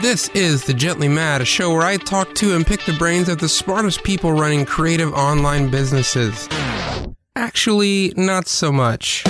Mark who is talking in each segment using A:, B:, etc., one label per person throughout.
A: This is The Gently Mad, a show where I talk to and pick the brains of the smartest people running creative online businesses. Actually, not so much.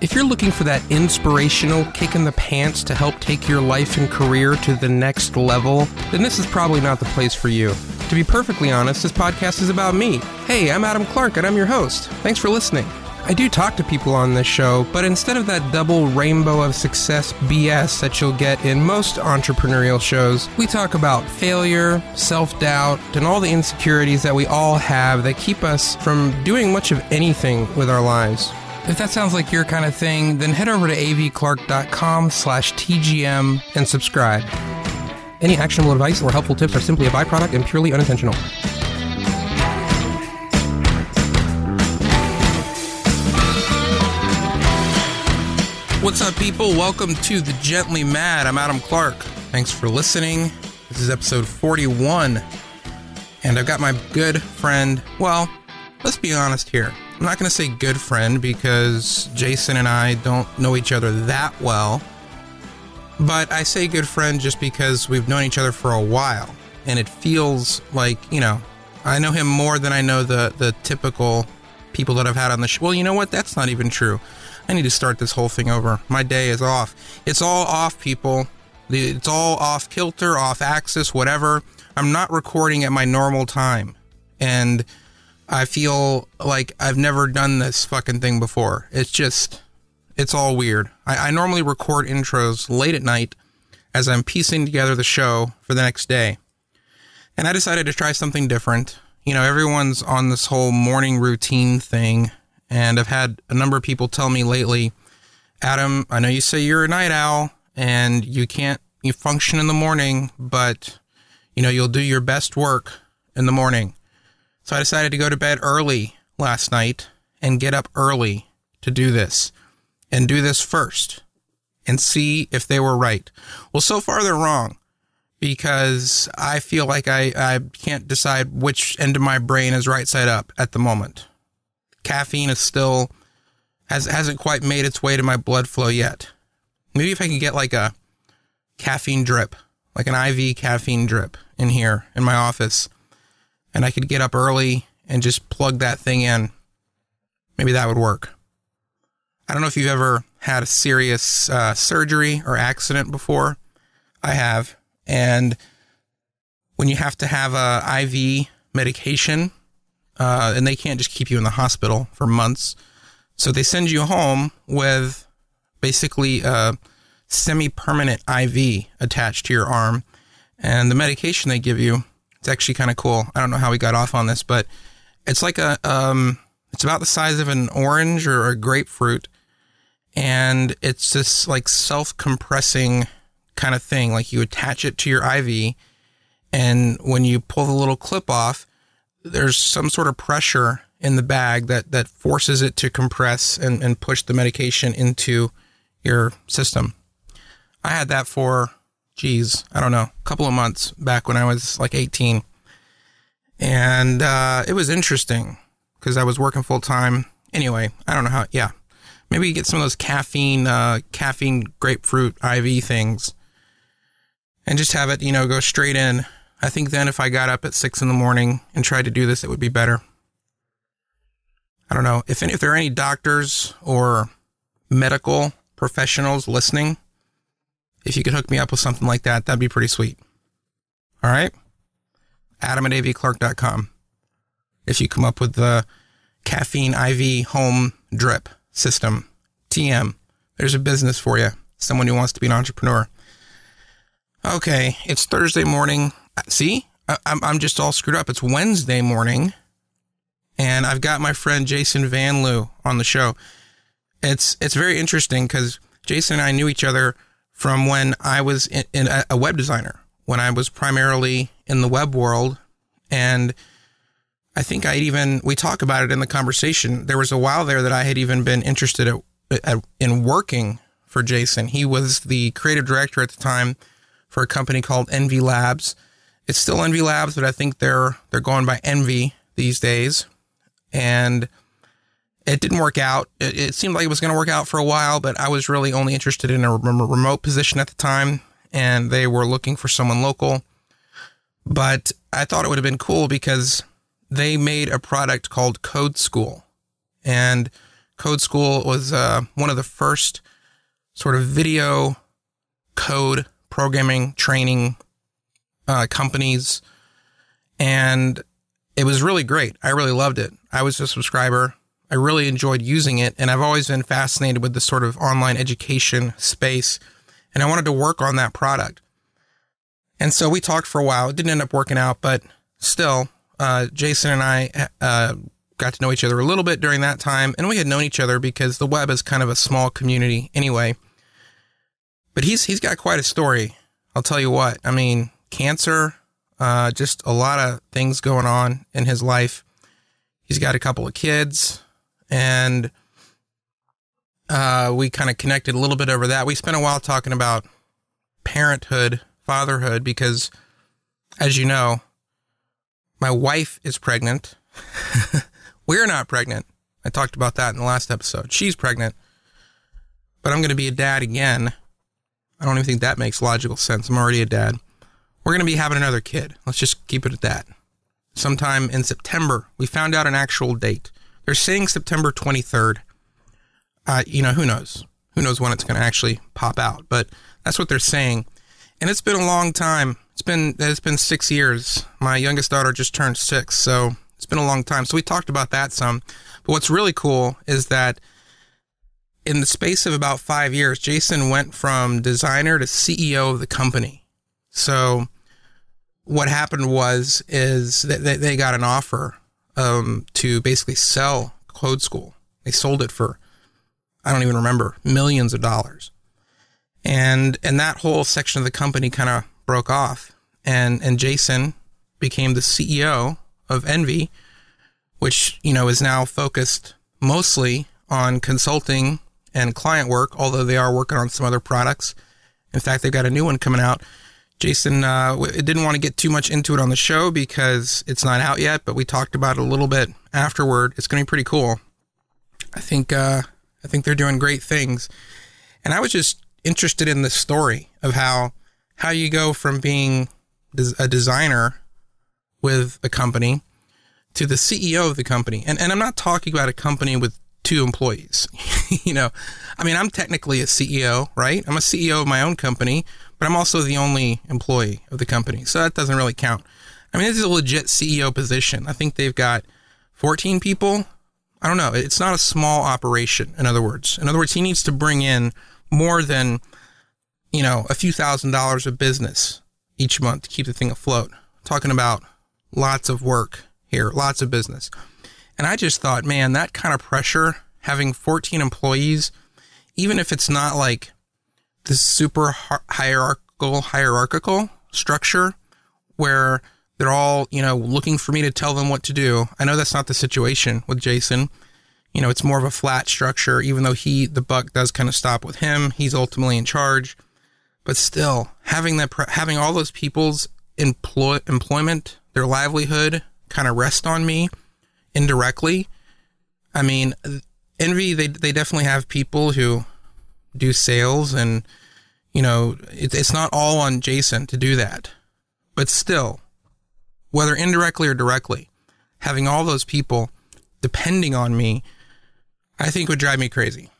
A: If you're looking for that inspirational kick in the pants to help take your life and career to the next level, then this is probably not the place for you. To be perfectly honest, this podcast is about me. Hey, I'm Adam Clark and I'm your host. Thanks for listening. I do talk to people on this show, but instead of that double rainbow of success BS that you'll get in most entrepreneurial shows, we talk about failure, self doubt, and all the insecurities that we all have that keep us from doing much of anything with our lives. If that sounds like your kind of thing, then head over to avclark.com slash TGM and subscribe. Any actionable advice or helpful tips are simply a byproduct and purely unintentional. What's up, people? Welcome to The Gently Mad. I'm Adam Clark. Thanks for listening. This is episode 41. And I've got my good friend. Well, let's be honest here. I'm not going to say good friend because Jason and I don't know each other that well. But I say good friend just because we've known each other for a while. And it feels like, you know, I know him more than I know the, the typical people that I've had on the show. Well, you know what? That's not even true. I need to start this whole thing over. My day is off. It's all off, people. It's all off kilter, off axis, whatever. I'm not recording at my normal time. And I feel like I've never done this fucking thing before. It's just, it's all weird. I, I normally record intros late at night as I'm piecing together the show for the next day. And I decided to try something different. You know, everyone's on this whole morning routine thing and I've had a number of people tell me lately, Adam, I know you say you're a night owl and you can't you function in the morning, but you know, you'll do your best work in the morning. So I decided to go to bed early last night and get up early to do this and do this first and see if they were right. Well, so far they're wrong because I feel like I, I can't decide which end of my brain is right side up at the moment caffeine is still has hasn't quite made its way to my blood flow yet. Maybe if I could get like a caffeine drip, like an IV caffeine drip in here in my office, and I could get up early and just plug that thing in. Maybe that would work. I don't know if you've ever had a serious uh, surgery or accident before. I have, and when you have to have a IV medication uh, and they can't just keep you in the hospital for months. So they send you home with basically a semi-permanent IV attached to your arm, and the medication they give you. It's actually kind of cool. I don't know how we got off on this, but it's like a um, it's about the size of an orange or a grapefruit, and it's this like self-compressing kind of thing. Like you attach it to your IV, and when you pull the little clip off, there's some sort of pressure in the bag that, that forces it to compress and, and push the medication into your system. I had that for, geez, I don't know, a couple of months back when I was like 18. And uh, it was interesting because I was working full time. Anyway, I don't know how, yeah. Maybe you get some of those caffeine, uh, caffeine grapefruit IV things and just have it, you know, go straight in I think then if I got up at six in the morning and tried to do this, it would be better. I don't know if if there are any doctors or medical professionals listening. If you could hook me up with something like that, that'd be pretty sweet. All right, Adam at avclark.com. If you come up with the caffeine IV home drip system, TM, there's a business for you. Someone who wants to be an entrepreneur. Okay, it's Thursday morning see, I, I'm, I'm just all screwed up. It's Wednesday morning, and I've got my friend Jason VanLue on the show. It's it's very interesting because Jason and I knew each other from when I was in, in a, a web designer, when I was primarily in the web world, and I think I'd even we talk about it in the conversation. There was a while there that I had even been interested at, at, in working for Jason. He was the creative director at the time for a company called Envy Labs, it's still Envy Labs, but I think they're they're going by Envy these days, and it didn't work out. It, it seemed like it was going to work out for a while, but I was really only interested in a remote position at the time, and they were looking for someone local. But I thought it would have been cool because they made a product called Code School. And Code School was uh, one of the first sort of video code programming training uh, companies. And it was really great. I really loved it. I was a subscriber. I really enjoyed using it. And I've always been fascinated with the sort of online education space. And I wanted to work on that product. And so we talked for a while. It didn't end up working out, but still, uh, Jason and I uh, got to know each other a little bit during that time. And we had known each other because the web is kind of a small community anyway. But he's he's got quite a story. I'll tell you what. I mean, cancer, uh, just a lot of things going on in his life. He's got a couple of kids, and uh, we kind of connected a little bit over that. We spent a while talking about parenthood, fatherhood, because as you know, my wife is pregnant. We're not pregnant. I talked about that in the last episode. She's pregnant, but I'm going to be a dad again. I don't even think that makes logical sense. I'm already a dad. We're going to be having another kid. Let's just keep it at that. Sometime in September, we found out an actual date. They're saying September 23rd. Uh, you know, who knows? Who knows when it's going to actually pop out? But that's what they're saying. And it's been a long time. It's been it's been six years. My youngest daughter just turned six, so it's been a long time. So we talked about that some. But what's really cool is that in the space of about five years, Jason went from designer to CEO of the company. So what happened was is that they got an offer um, to basically sell Code School. They sold it for I don't even remember millions of dollars, and and that whole section of the company kind of broke off, and and Jason became the CEO of Envy, which you know is now focused mostly on consulting and client work, although they are working on some other products. In fact, they've got a new one coming out Jason uh, didn't want to get too much into it on the show because it's not out yet, but we talked about it a little bit afterward. It's going to be pretty cool. I think uh, I think they're doing great things, and I was just interested in the story of how how you go from being a designer with a company to the CEO of the company, and and I'm not talking about a company with two employees. you know, I mean, I'm technically a CEO, right? I'm a CEO of my own company but I'm also the only employee of the company. So that doesn't really count. I mean, this is a legit CEO position. I think they've got 14 people. I don't know. It's not a small operation, in other words. In other words, he needs to bring in more than, you know, a few thousand dollars of business each month to keep the thing afloat. talking about lots of work here, lots of business. And I just thought, man, that kind of pressure, having 14 employees, even if it's not like this super hierarchical hierarchical structure where they're all you know looking for me to tell them what to do. I know that's not the situation with Jason. You know, it's more of a flat structure. Even though he the buck does kind of stop with him, he's ultimately in charge. But still, having that having all those people's employ, employment, their livelihood, kind of rest on me indirectly. I mean, Envy they they definitely have people who do sales and you know it, it's not all on jason to do that. But still whether indirectly or directly having all those people depending on me i think would drive me crazy.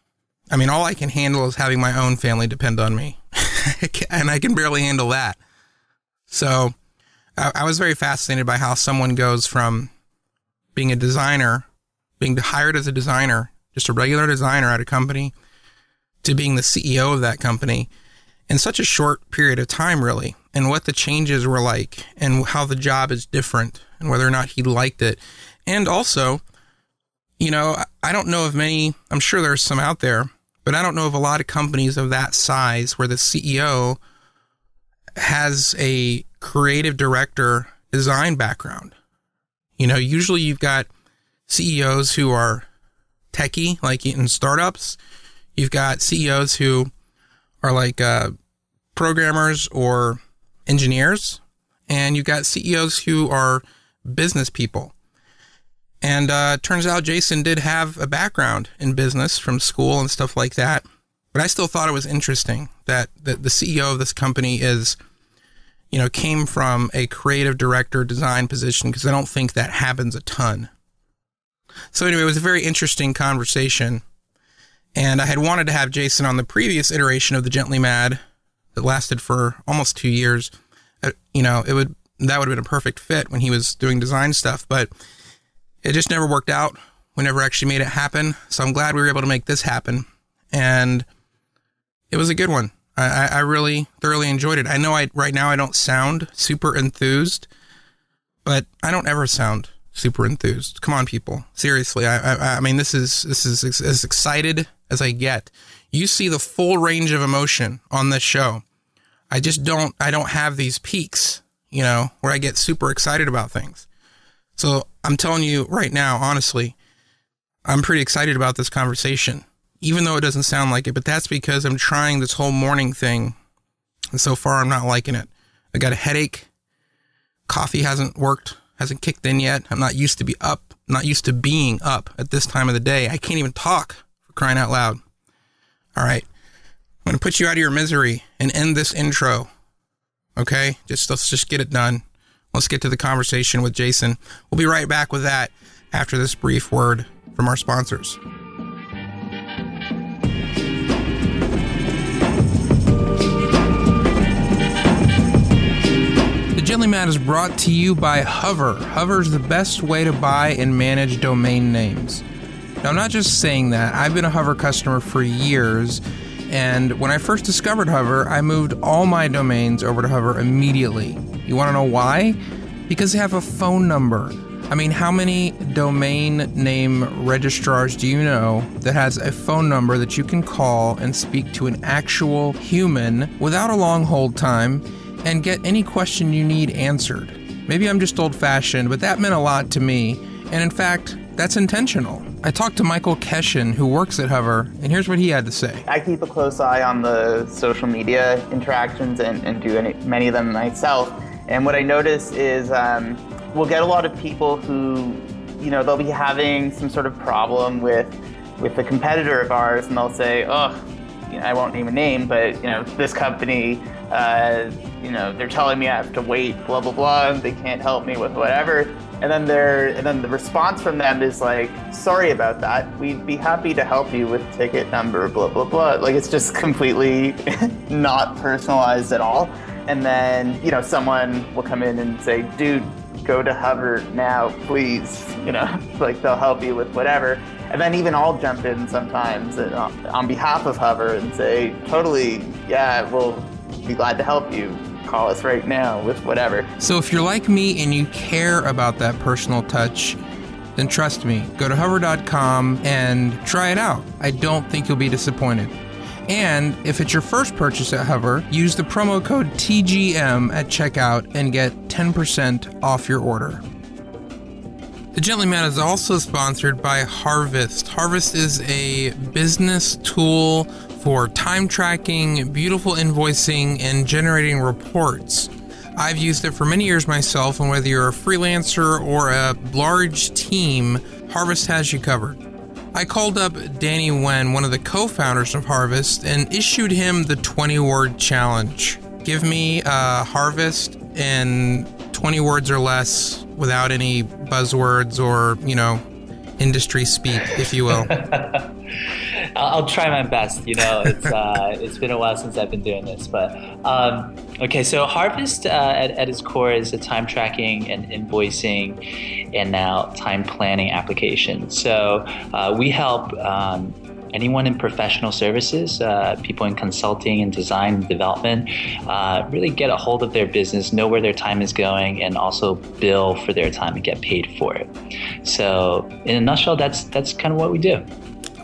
A: I mean all i can handle is having my own family depend on me. And i can barely handle that. So I, I was very fascinated by how someone goes from being a designer being hired as a designer just a regular designer at a company to being the CEO of that company in such a short period of time, really, and what the changes were like, and how the job is different, and whether or not he liked it. And also, you know, I don't know of many, I'm sure there's some out there, but I don't know of a lot of companies of that size where the CEO has a creative director design background. You know, usually you've got CEOs who are techie, like in startups, You've got CEOs who are like uh, programmers or engineers, and you've got CEOs who are business people. And uh, turns out Jason did have a background in business from school and stuff like that. but I still thought it was interesting that the, the CEO of this company is, you know, came from a creative director design position because I don't think that happens a ton. So anyway, it was a very interesting conversation. And I had wanted to have Jason on the previous iteration of the Gently Mad that lasted for almost two years. Uh, you know, it would that would have been a perfect fit when he was doing design stuff, but it just never worked out. We never actually made it happen. So I'm glad we were able to make this happen. And it was a good one. I, I really thoroughly enjoyed it. I know I right now I don't sound super enthused, but I don't ever sound super enthused. Come on, people. Seriously, I, I, I mean, this is this is as excited as I get. You see the full range of emotion on this show. I just don't. I don't have these peaks, you know, where I get super excited about things. So I'm telling you right now, honestly, I'm pretty excited about this conversation even though it doesn't sound like it, but that's because I'm trying this whole morning thing. And so far, I'm not liking it. I got a headache. Coffee hasn't worked, hasn't kicked in yet. I'm not used to be up, not used to being up at this time of the day. I can't even talk crying out loud. All right. I'm going to put you out of your misery and end this intro. Okay? Just let's just get it done. Let's get to the conversation with Jason. We'll be right back with that after this brief word from our sponsors. The Gently Mad is brought to you by Hover. Hover is the best way to buy and manage domain names. Now, I'm not just saying that. I've been a Hover customer for years, and when I first discovered Hover, I moved all my domains over to Hover immediately. You want to know why? Because they have a phone number. I mean, how many domain name registrars do you know that has a phone number that you can call and speak to an actual human without a long hold time and get any question you need answered. Maybe I'm just old fashioned, but that meant a lot to me, and in fact, that's intentional. I talked to Michael Keshin, who works at Hover, and here's what he had to say.
B: I keep a close eye on the social media interactions and, and do any, many of them myself. And what I notice is um, we'll get a lot of people who, you know, they'll be having some sort of problem with with a competitor of ours, and they'll say, "Oh, you know, I won't name a name, but you know, this company uh, you know, they're telling me I have to wait, blah blah blah, and they can't help me with whatever. And then they're, and then the response from them is like, sorry about that. We'd be happy to help you with ticket number, blah blah blah. Like it's just completely not personalized at all. And then you know, someone will come in and say, dude, go to Hover now, please. You know, like they'll help you with whatever. And then even I'll jump in sometimes uh, on behalf of Hover and say, totally, yeah, we'll be glad to help you. Call us right now with whatever.
A: So if you're like me and you care about that personal touch, then trust me, go to hover.com and try it out. I don't think you'll be disappointed. And if it's your first purchase at Hover, use the promo code TGM at checkout and get 10% off your order. The Gently Mad is also sponsored by Harvest. Harvest is a business tool for time tracking, beautiful invoicing, and generating reports. I've used it for many years myself, and whether you're a freelancer or a large team, Harvest has you covered. I called up Danny Wen, one of the co founders of Harvest, and issued him the 20 word challenge. Give me a Harvest in 20 words or less without any buzzwords or, you know, industry speak, if you will.
C: I'll, I'll, try my best. You know, it's uh, it's been a while since I've been doing this, but um, okay. So Harvest uh, at, at its core is a time tracking and invoicing, and now time planning application. So uh, we help. Um, anyone in professional services, uh, people in consulting and design and development, uh, really get a hold of their business, know where their time is going, and also bill for their time and get paid for it. So, in a nutshell, that's that's kind of what we do.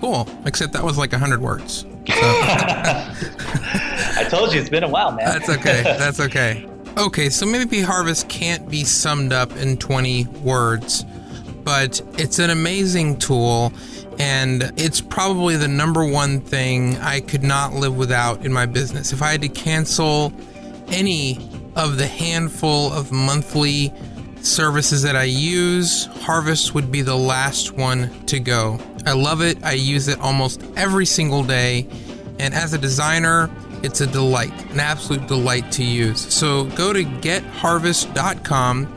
A: Cool. Except that was like 100 words. So.
C: I told you it's been a while, man.
A: That's okay. That's okay. Okay, so maybe Harvest can't be summed up in 20 words, but it's an amazing tool and it's probably the number one thing I could not live without in my business. If I had to cancel any of the handful of monthly services that I use, Harvest would be the last one to go. I love it. I use it almost every single day, And as a designer, it's a delight, an absolute delight to use. So go to getharvest.com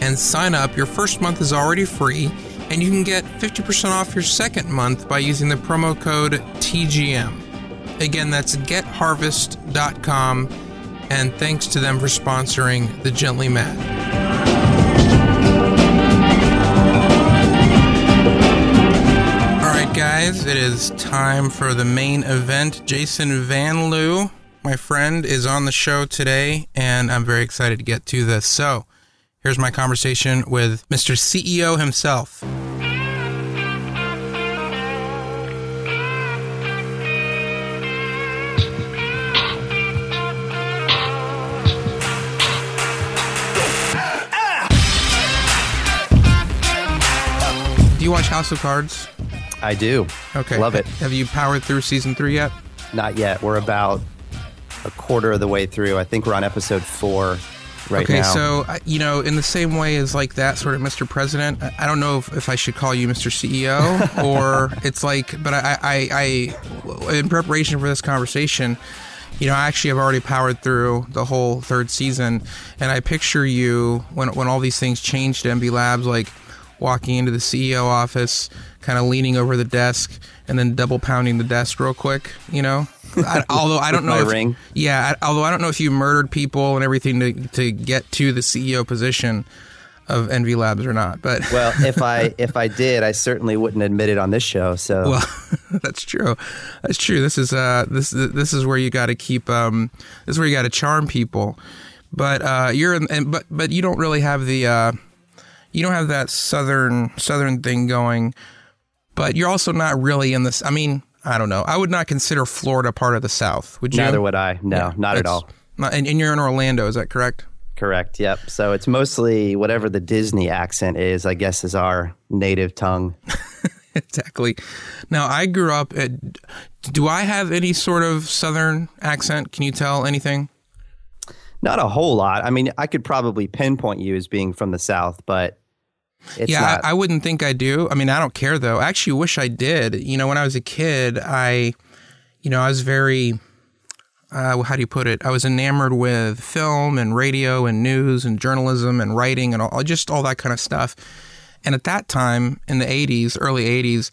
A: and sign up. Your first month is already free, and you can get 50% off your second month by using the promo code TGM. Again, that's getharvest.com, and thanks to them for sponsoring the Gently Mad. It is time for the main event. Jason VanLue, my friend, is on the show today, and I'm very excited to get to this. So, here's my conversation with Mr. CEO himself. Do you watch House of Cards?
D: I do.
A: Okay.
D: Love it.
A: Have you powered through season three yet?
D: Not yet. We're about a quarter of the way through. I think we're on episode four right
A: okay,
D: now.
A: so you know, in the same way as like that sort of Mr. President, I don't know if, if I should call you Mr. CEO or it's like, but I, I, I, in preparation for this conversation, you know, I actually have already powered through the whole third season, and I picture you when when all these things changed at Envy Labs, like walking into the CEO office, kind of leaning over the desk, and then double pounding the desk real quick. You know, I, although I don't know. if,
D: ring?
A: Yeah, I, although I don't know if you murdered people and everything to to get to the CEO position of Envy Labs or not, but
D: well, if I if I did, I certainly wouldn't admit it on this show. So
A: well, that's true. That's true. This is uh this this is where you got to keep um this is where you got to charm people. But uh, you're in, and but but you don't really have the uh, you don't have that southern southern thing going. But you're also not really in this. I mean, I don't know. I would not consider Florida part of the South. Would you?
D: neither would I. No,
A: Yeah,
D: not at all.
A: Not, and, and you're in Orlando. Is that correct?
D: Correct. Yep. So it's mostly whatever the Disney accent is. I guess is our native tongue.
A: exactly. Now, I grew up at. Do I have any sort of Southern accent? Can you tell anything?
D: Not a whole lot. I mean, I could probably pinpoint you as being from the South, but it's
A: yeah,
D: not.
A: I, I wouldn't think I do. I mean, I don't care though. I actually wish I did. You know, when I was a kid, I, you know, I was very. Uh, how do you put it? I was enamored with film and radio and news and journalism and writing and all, just all that kind of stuff. And at that time, in the '80s, early '80s,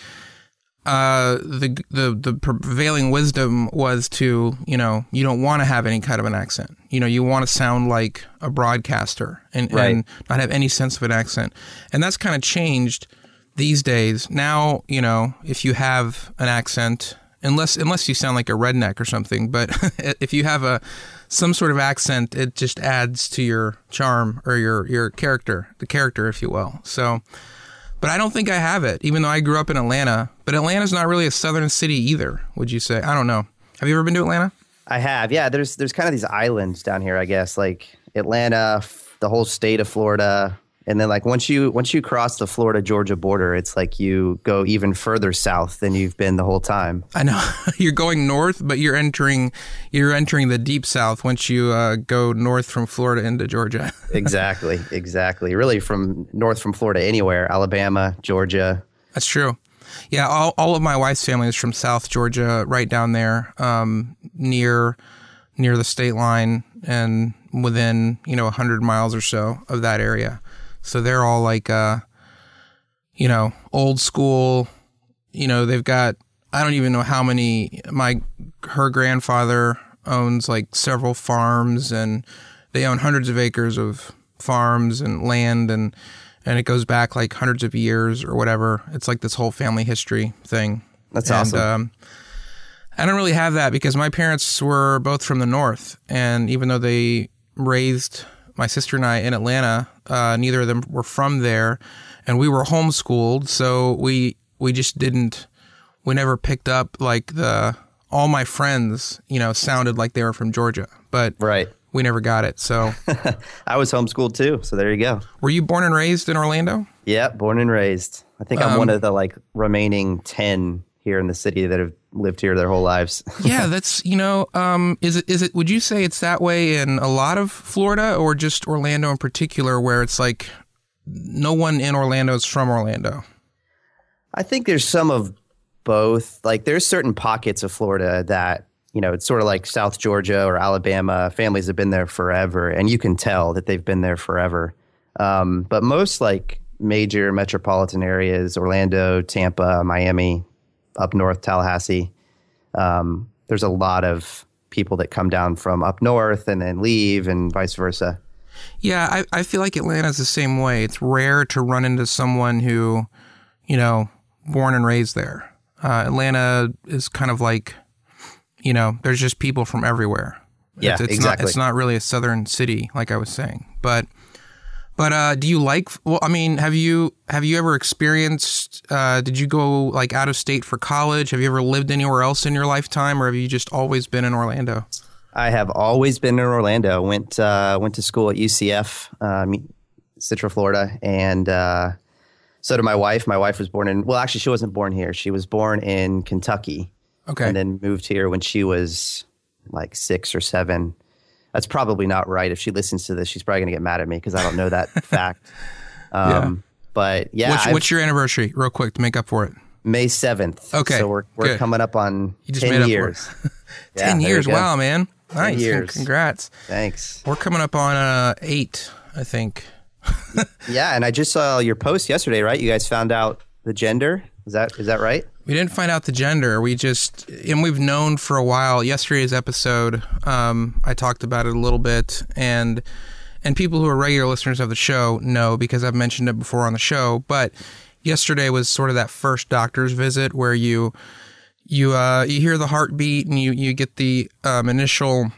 A: uh, the the the prevailing wisdom was to you know you don't want to have any kind of an accent. You know you want to sound like a broadcaster and,
D: Right.
A: and not have any sense of an accent. And that's kind of changed these days. Now you know if you have an accent, unless unless you sound like a redneck or something, but if you have a some sort of accent, it just adds to your charm or your your character, the character, if you will. So but I don't think I have it, even though I grew up in Atlanta. But Atlanta's not really a southern city either, would you say? I don't know. Have you ever been to Atlanta?
D: I have. Yeah, there's there's kind of these islands down here, I guess, like Atlanta, the whole state of Florida, and then like once you once you cross the Florida Georgia border, it's like you go even further south than you've been the whole time.
A: I know you're going north, but you're entering you're entering the deep south once you uh, go north from Florida into Georgia.
D: Exactly, exactly. Really from north from Florida anywhere, Alabama, Georgia.
A: That's true. Yeah, all, all of my wife's family is from South Georgia, right down there, um, near near the state line, and within you know hundred miles or so of that area. So they're all like, uh, you know, old school. You know, they've got I don't even know how many. My her grandfather owns like several farms, and they own hundreds of acres of farms and land and and it goes back like hundreds of years or whatever. It's like this whole family history thing.
D: That's
A: and,
D: awesome.
A: Um, I don't really have that because my parents were both from the north, and even though they raised my sister and I in Atlanta, uh, neither of them were from there, and we were homeschooled, so we we just didn't. We never picked up like the all my friends, you know, sounded like they were from Georgia, but
D: Right.
A: we never got it. So,
D: I was homeschooled too, so there you go.
A: were you born and raised in Orlando?
D: Yeah, born and raised. I think I'm
A: Um,
D: one of the like remaining 10 here in the city that have lived here their whole lives.
A: yeah, that's you know, um, is it is it? Would you say it's that way in a lot of Florida, or just Orlando in particular, where it's like no one in Orlando is from Orlando?
D: I think there's some of both. Like there's certain pockets of Florida that you know, it's sort of like South Georgia or Alabama. Families have been there forever, and you can tell that they've been there forever. Um, but most like major metropolitan areas, Orlando, Tampa, Miami, up north, Tallahassee, um, there's a lot of people that come down from up north and then leave, and vice versa.
A: Yeah, I, I feel like Atlanta's the same way. It's rare to run into someone who, you know, born and raised there. Uh, Atlanta is kind of like, you know, there's just people from everywhere.
D: Yeah,
A: it's, it's
D: exactly.
A: Not, it's not really a southern city, like I was saying. But, but uh, do you like? Well, I mean, have you have you ever experienced? Uh, did you go like out of state for college? Have you ever lived anywhere else in your lifetime, or have you just always been in Orlando?
D: I have always been in Orlando. Went uh, went to school at UCF, uh, Central Florida, and uh, so did my wife. My wife was born in well, actually, she wasn't born here. She was born in Kentucky,
A: Okay.
D: and then moved here when she was like six or seven. That's probably not right. If she listens to this, she's probably gonna get mad at me because I don't know that fact. Um, But yeah,
A: what's, what's your anniversary, real quick, to make up for it?
D: May seventh.
A: Okay,
D: so we're we're
A: good.
D: coming up on
A: You just made
D: ten
A: up for
D: years.
A: Ten
D: there you
A: years. Wow, man. Nice.
D: years.
A: Congrats.
D: Thanks.
A: We're coming up on uh, eight, I think.
D: Yeah, and I just saw your post yesterday. Right, you guys found out the gender. Is that is that right?
A: We didn't find out the gender. We just, and we've known for a while. Yesterday's episode, um, I talked about it a little bit, and and people who are regular listeners of the show know because I've mentioned it before on the show. But yesterday was sort of that first doctor's visit where you you uh, you hear the heartbeat and you you get the um, initial.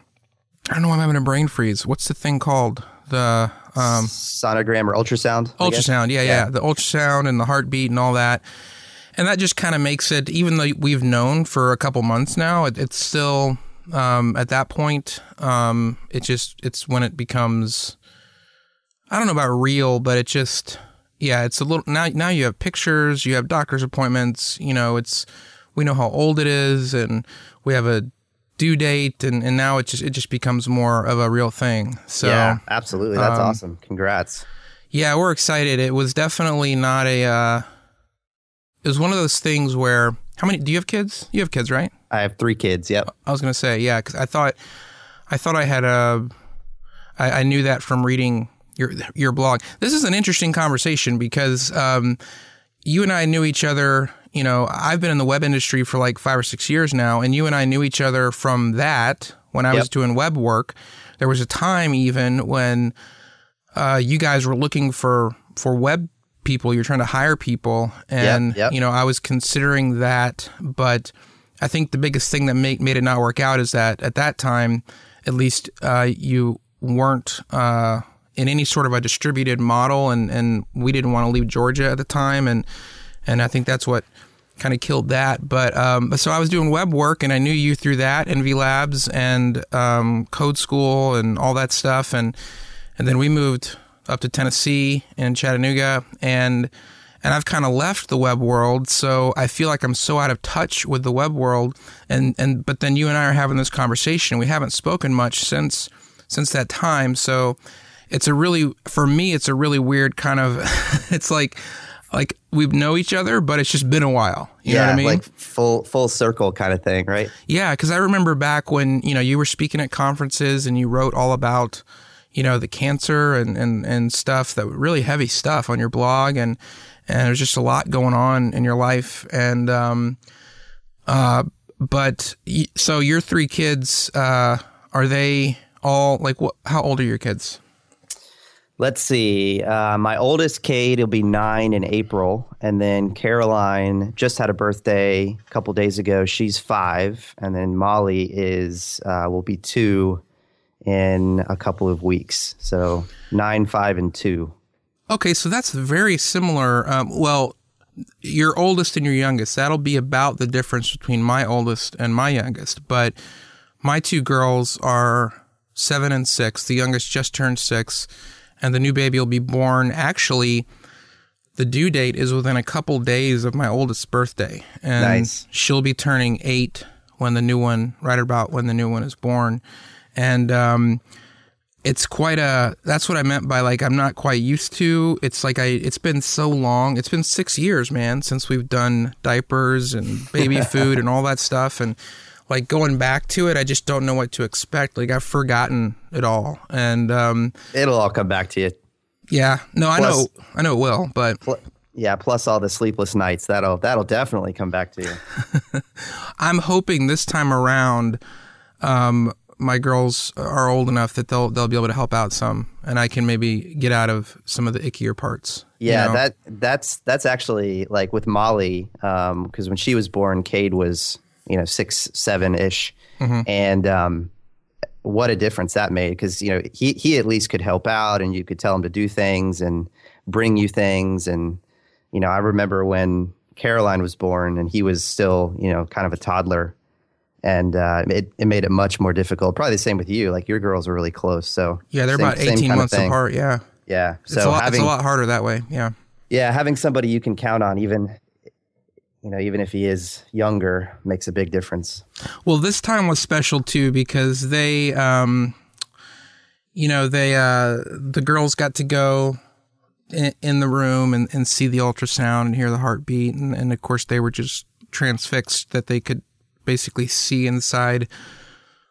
A: I don't know. why I'm having a brain freeze. What's the thing called? The um,
D: Sonogram or ultrasound?
A: Ultrasound yeah, yeah the ultrasound and the heartbeat and all that and that just kind of makes it even though we've known for a couple months now it, it's still um, at that point um, it just it's when it becomes i don't know about real but it just yeah it's a little now now you have pictures you have doctor's appointments you know it's we know how old it is and we have a due date and, and now it just it just becomes more of a real thing so
D: yeah, absolutely. That's
A: um,
D: awesome. Congrats.
A: yeah, we're excited. It was definitely not a. Uh, it was one of those things where how many? Do you have kids? You have kids, right?
D: I have three kids. Yep.
A: I was gonna say yeah, because I thought, I thought I had a. I, I knew that from reading your your blog. This is an interesting conversation because um, you and I knew each other. You know, I've been in the web industry for like five or six years now, and you and I knew each other from that when I was doing web work. There was a time even when uh, you guys were looking for for web people. You're trying to hire people, and
D: yep.
A: you know I was considering that, but I think the biggest thing that made made it not work out is that at that time, at least, uh, you weren't uh, in any sort of a distributed model, and and we didn't want to leave Georgia at the time, and and I think that's what kind of killed that. But um, so I was doing web work, and I knew you through that, Envy Labs, and um, Code School, and all that stuff, and and then we moved up to Tennessee and Chattanooga, and and I've kind of left the web world, so I feel like I'm so out of touch with the web world, and and but then you and I are having this conversation. We haven't spoken much since since that time, so it's a really for me it's a really weird kind of it's like like we know each other, but it's just been a while. You
D: yeah,
A: know what I mean?
D: like full full circle kind of thing, right?
A: Yeah, because I remember back when you know you were speaking at conferences and you wrote all about you know the cancer and and and stuff that really heavy stuff on your blog and and there's just a lot going on in your life and um uh but so your three kids uh are they all like what how old are your kids
D: Let's see. Uh, my oldest, Cade, will be nine in April, and then Caroline just had a birthday a couple days ago. She's five, and then Molly is uh, will be two in a couple of weeks. So nine, five, and two.
A: Okay, so that's very similar. Um, well, your oldest and your youngest, that'll be about the difference between my oldest and my youngest. But my two girls are seven and six. The youngest just turned six, and the new baby will be born. Actually, the due date is within a couple days of my oldest's birthday. And
D: Nice.
A: she'll be turning eight when the new one, right about when the new one is born. And, um, it's quite a that's what i meant by like i'm not quite used to it's like i it's been so long it's been six years man since we've done diapers and baby food and all that stuff and like going back to it, I just don't know what to expect. Like I've forgotten it all, and um,
D: It'll all come back to you.
A: yeah, no, I know, I know it will, but
D: Pl- Yeah, plus all the sleepless nights. That'll that'll definitely come back to you.
A: I'm hoping this time around, um, my girls are old enough that they'll they'll be able to help out some, and I can maybe get out of some of the ickier parts. you
D: Yeah,
A: know?
D: that that's that's actually like with Molly, because when she was born, Cade was you know six seven ish, and um, what a difference that made. Because you know he he at least could help out, and you could tell him to do things and bring you things, and you know I remember when Caroline was born, and he was still you know kind of a toddler. And uh, it, it made it much more difficult. Probably the same with you. Like your girls are really close, so
A: yeah, they're
D: same-
A: about 18 months apart. Yeah,
D: Yeah,
A: it's
D: so
A: a lot.
D: having
A: it's a lot harder that way. Yeah.
D: yeah, having somebody you can count on, even you know, even if he is younger, makes a big difference.
A: Well, this time was special too because they, um, you know, they uh, the girls got to go in, in the room and, and see the ultrasound and hear the heartbeat, and, and of course they were just transfixed that they could basically see inside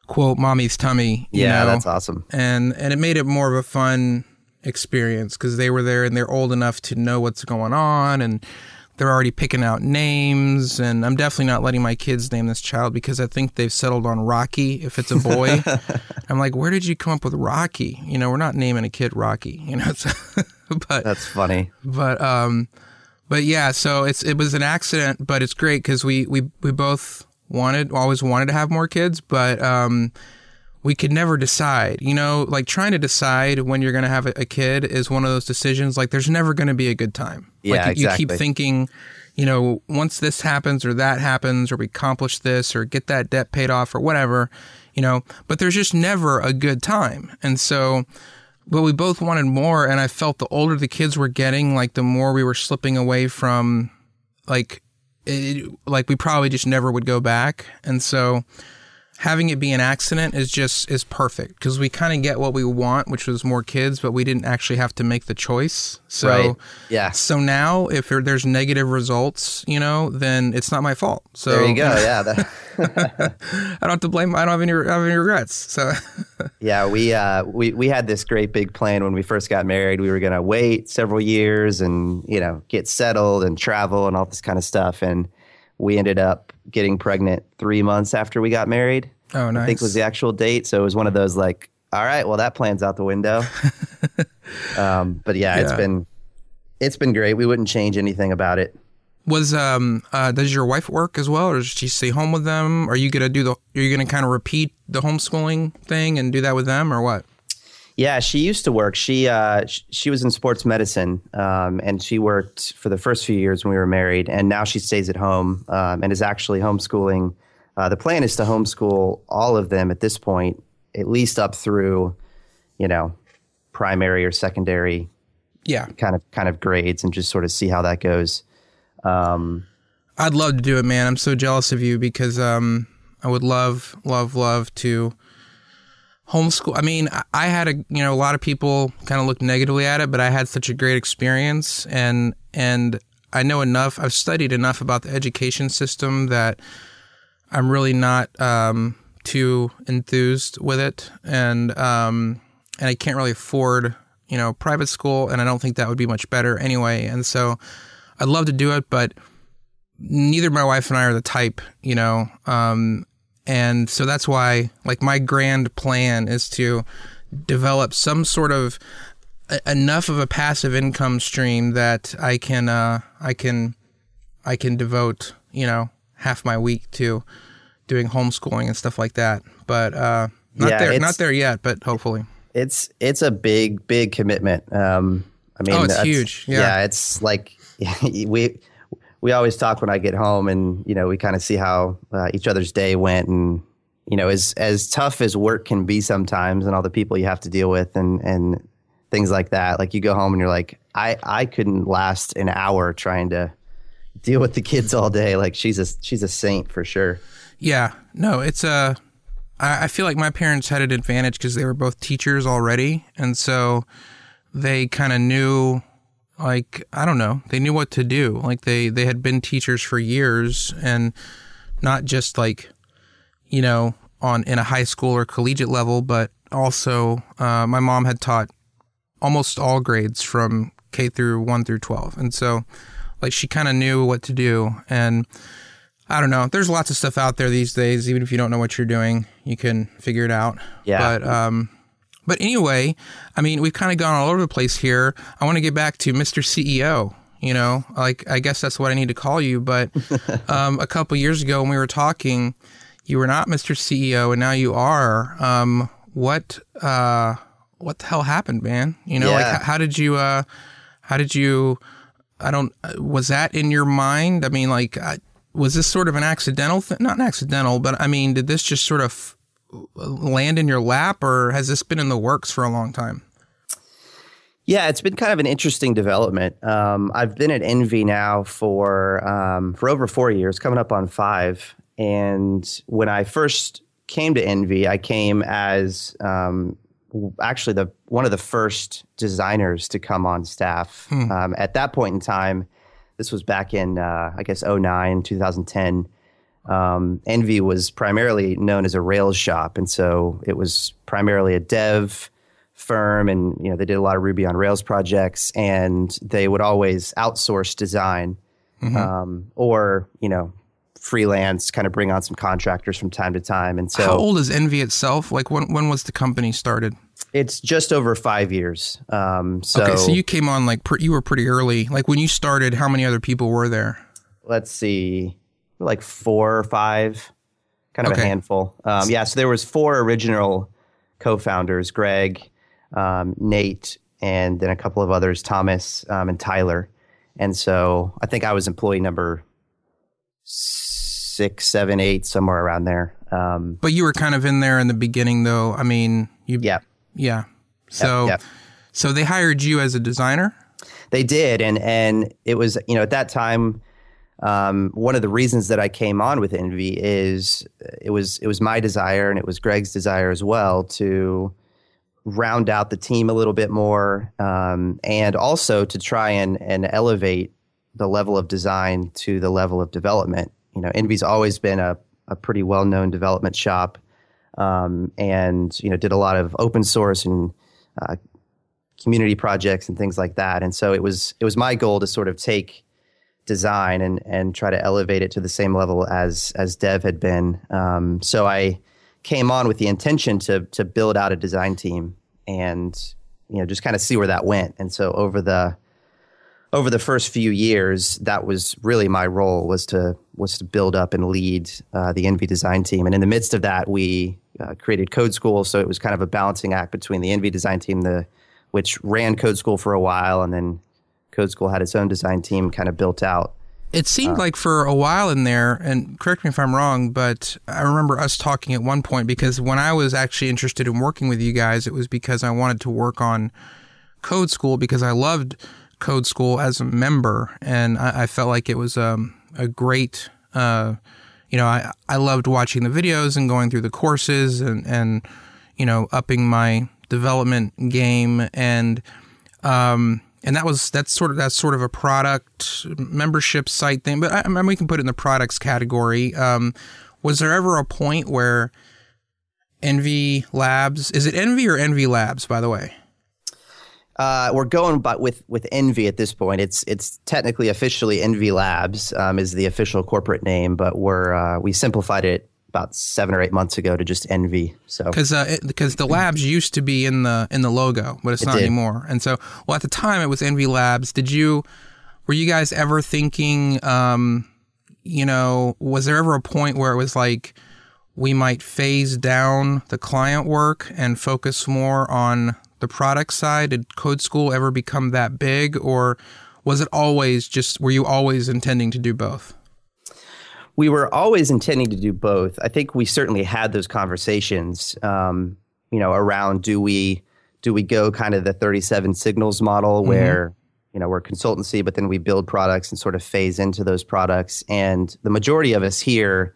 A: quote mommy's tummy. You
D: Yeah,
A: know?
D: that's awesome.
A: and and it made it more of a fun experience because they were there and they're old enough to know what's going on and they're already picking out names and i'm definitely not letting my kids name this child because i think they've settled on rocky if it's a boy i'm like where did you come up with rocky you know we're not naming a kid rocky you know but
D: That's funny.
A: but um but yeah so it's it was an accident but it's great because we we we both wanted always wanted to have more kids but um we could never decide you know? Like trying to decide when you're going to have a, a kid is one of those decisions like there's never going to be a good time.
D: Yeah,
A: like you, you keep thinking you know once this happens or that happens or we accomplish this or get that debt paid off or whatever you know? But there's just never a good time. And so but we both wanted more and i felt the older the kids were getting like the more we were slipping away from like it, like we probably just never would go back. And so having it be an accident is just is perfect because we kind of get what we want which was more kids but we didn't actually have to make the choice so
D: Right. Yeah.
A: so now if there's negative results you know then it's not my fault so
D: There you go. Yeah. That,
A: i don't have to blame i don't have any, I don't have any regrets so
D: yeah. We uh we we had this great big plan when we first got married. We were gonna wait several years and you know get settled and travel and all this kind of stuff. And we ended up getting pregnant three months after we got married.
A: oh nice
D: I think was the actual date. So it was one of those like, all right, well that plan's out the window. um, but yeah, it's
A: Yeah.
D: been it's been great. We wouldn't change anything about it.
A: Was um uh does your wife work as well, or does she stay home with them? Are you gonna do the? Are you gonna kind of repeat the homeschooling thing and do that with them, or what?
D: Yeah, she used to work. She uh, sh- she was in sports medicine, um, and she worked for the first few years when we were married. And now she stays at home um, and is actually homeschooling. Uh, the plan is to homeschool all of them at this point, at least up through, you know, primary or secondary
A: Yeah,
D: kind of kind of grades, and just sort of see how that goes. Um,
A: I'd love to do it, man. I'm so jealous of you because um I would love, love, love to homeschool. I mean, I- had a you know a lot of people kind of look negatively at it, but I had such a great experience, and and I know enough. I've studied enough about the education system that I'm really not um, too enthused with it, and um, and I can't really afford you know private school, and I don't think that would be much better anyway. And so I'd love to do it, but neither my wife and I are the type, you know. Um, and so that's why, like, my grand plan is to develop some sort of a- enough of a passive income stream that I can, uh, I can, I can devote, you know, half my week to doing homeschooling and stuff like that. But uh, not
D: Yeah,
A: there, not there yet. But hopefully,
D: it's it's a big big commitment. Um, I mean,
A: Oh, it's
D: that's-
A: huge. Yeah.
D: it's like we we always talk when I get home, and you know, we kind of see how uh, each other's day went, and you know, as as tough as work can be sometimes, and all the people you have to deal with, and and things like that. Like you go home and you're like, I I couldn't last an hour trying to deal with the kids all day. Like she's a she's a saint for sure.
A: Yeah, no, it's a. I I feel like my parents had an advantage because they were both teachers already, and so they kind of knew, like I don't know, they knew what to do. Like they they had been teachers for years, and not just like, you know, on in a high school or collegiate level, but also uh, my mom had taught almost all grades from K through one through twelve, and so like she kind of knew what to do. And I don't know, there's lots of stuff out there these days. Even if you don't know what you're doing, you can figure it out.
D: Yeah.
A: But um, but anyway, I mean, we've kind of gone all over the place here. I want to get back to Mr. CEO. You know, like I guess that's what I need to call you. But um, a couple years ago when we were talking, you were not Mr. CEO, and now you are. Um, what uh, what the hell happened, man? You know, like how, how did you uh, how did you? I don't. uh, Was that in your mind? I mean, like, uh, was this sort of an accidental thing? Not an accidental, but I mean, did this just sort of land in your lap, or has this been in the works for a long time?
D: Yeah, it's been kind of an interesting development. Um, I've been at Envy now for um, for over four years, coming up on five. And when I first came to Envy, I came as um, actually the one of the first designers to come on staff. Um, at that point in time, this was back in uh, I guess 09, 2010. Um, Envy was primarily known as a Rails shop, and so it was primarily a dev firm, and you know they did a lot of Ruby on Rails projects, and they would always outsource design, um, or you know freelance, kind of bring on some contractors from time to time, and so
A: How old is Envy itself? Like, when when was the company started?
D: it's just over five years. Um, so,
A: okay, so you came on like pre- you were pretty early. Like when you started, how many other people were there?
D: let's see, like four or five, kind of
A: Okay.
D: a handful. Um, yeah, so there was four original co-founders: Greg, um, Nate, and then a couple of others, Thomas um, and Tyler. And so I think I was employee number six, seven, eight, somewhere around there. Um,
A: But you were kind of in there in the beginning, though. I mean, you
D: yeah,
A: yeah. So
D: yep.
A: so they hired you as a designer.
D: They did, and and it was you know at that time, um, one of the reasons that I came on with Envy is it was it was my desire and it was Greg's desire as well to round out the team a little bit more, um, and also to try and and elevate the level of design to the level of development. You know, Envy's always been a a pretty well known development shop, um, and you know did a lot of open source and uh, community projects and things like that. And so it was it was my goal to sort of take design and and try to elevate it to the same level as as Dev had been. Um, so I came on with the intention to to build out a design team and you know just kind of see where that went. And so over the over the first few years, that was really my role was to was to build up and lead uh, the Envy design team. And in the midst of that, we uh, created Code School. So it was kind of a balancing act between the Envy design team, the which ran Code School for a while, and then Code School had its own design team kind of built out.
A: It seemed like for a while in there, and correct me if I'm wrong, but I remember us talking at one point because when I was actually interested in working with you guys, it was because I wanted to work on Code School because I loved Code School as a member, and I, I felt like it was um, a great. Uh, you know, I I loved watching the videos and going through the courses and and you know upping my development game and um, and that was that's sort of that's sort of a product membership site thing. But I, I mean, we can put it in the products category. Um, was there ever a point where Envy Labs is it Envy or Envy Labs? By the way,
D: Uh, we're going but with with Envy at this point. It's it's technically officially Envy Labs um, is the official corporate name, but we're uh, we simplified it about seven or eight months ago to just Envy. So
A: because because the labs used to be in the in the logo, but it's not
D: did.
A: anymore. And so, well, at the time it was Envy Labs. Did you were you guys ever thinking? Um, you know, was there ever a point where it was like we might phase down the client work and focus more on the product side? Did Code School ever become that big, or was it always just were you always intending to do both?
D: We were always intending to do both. I think we certainly had those conversations, um, you know, around do we do we go kind of the 37 signals model where you know we're consultancy, but then we build products and sort of phase into those products. And the majority of us here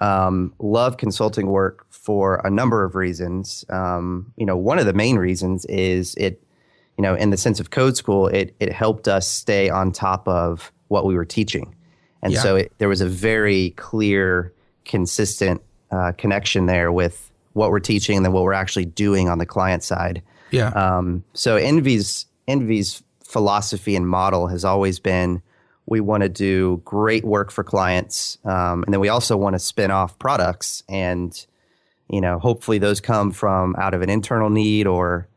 D: um, love consulting work for a number of reasons. Um, you know, one of the main reasons is it, you know, in the sense of code school, it it helped us stay on top of what we were teaching. And
A: Yeah.
D: so it, there was a very clear, consistent uh, connection there with what we're teaching and then what we're actually doing on the client side.
A: Yeah.
D: Um, so Envy's Envy's philosophy and model has always been we want to do great work for clients, um, and then we also want to spin off products, and you know, hopefully those come from out of an internal need or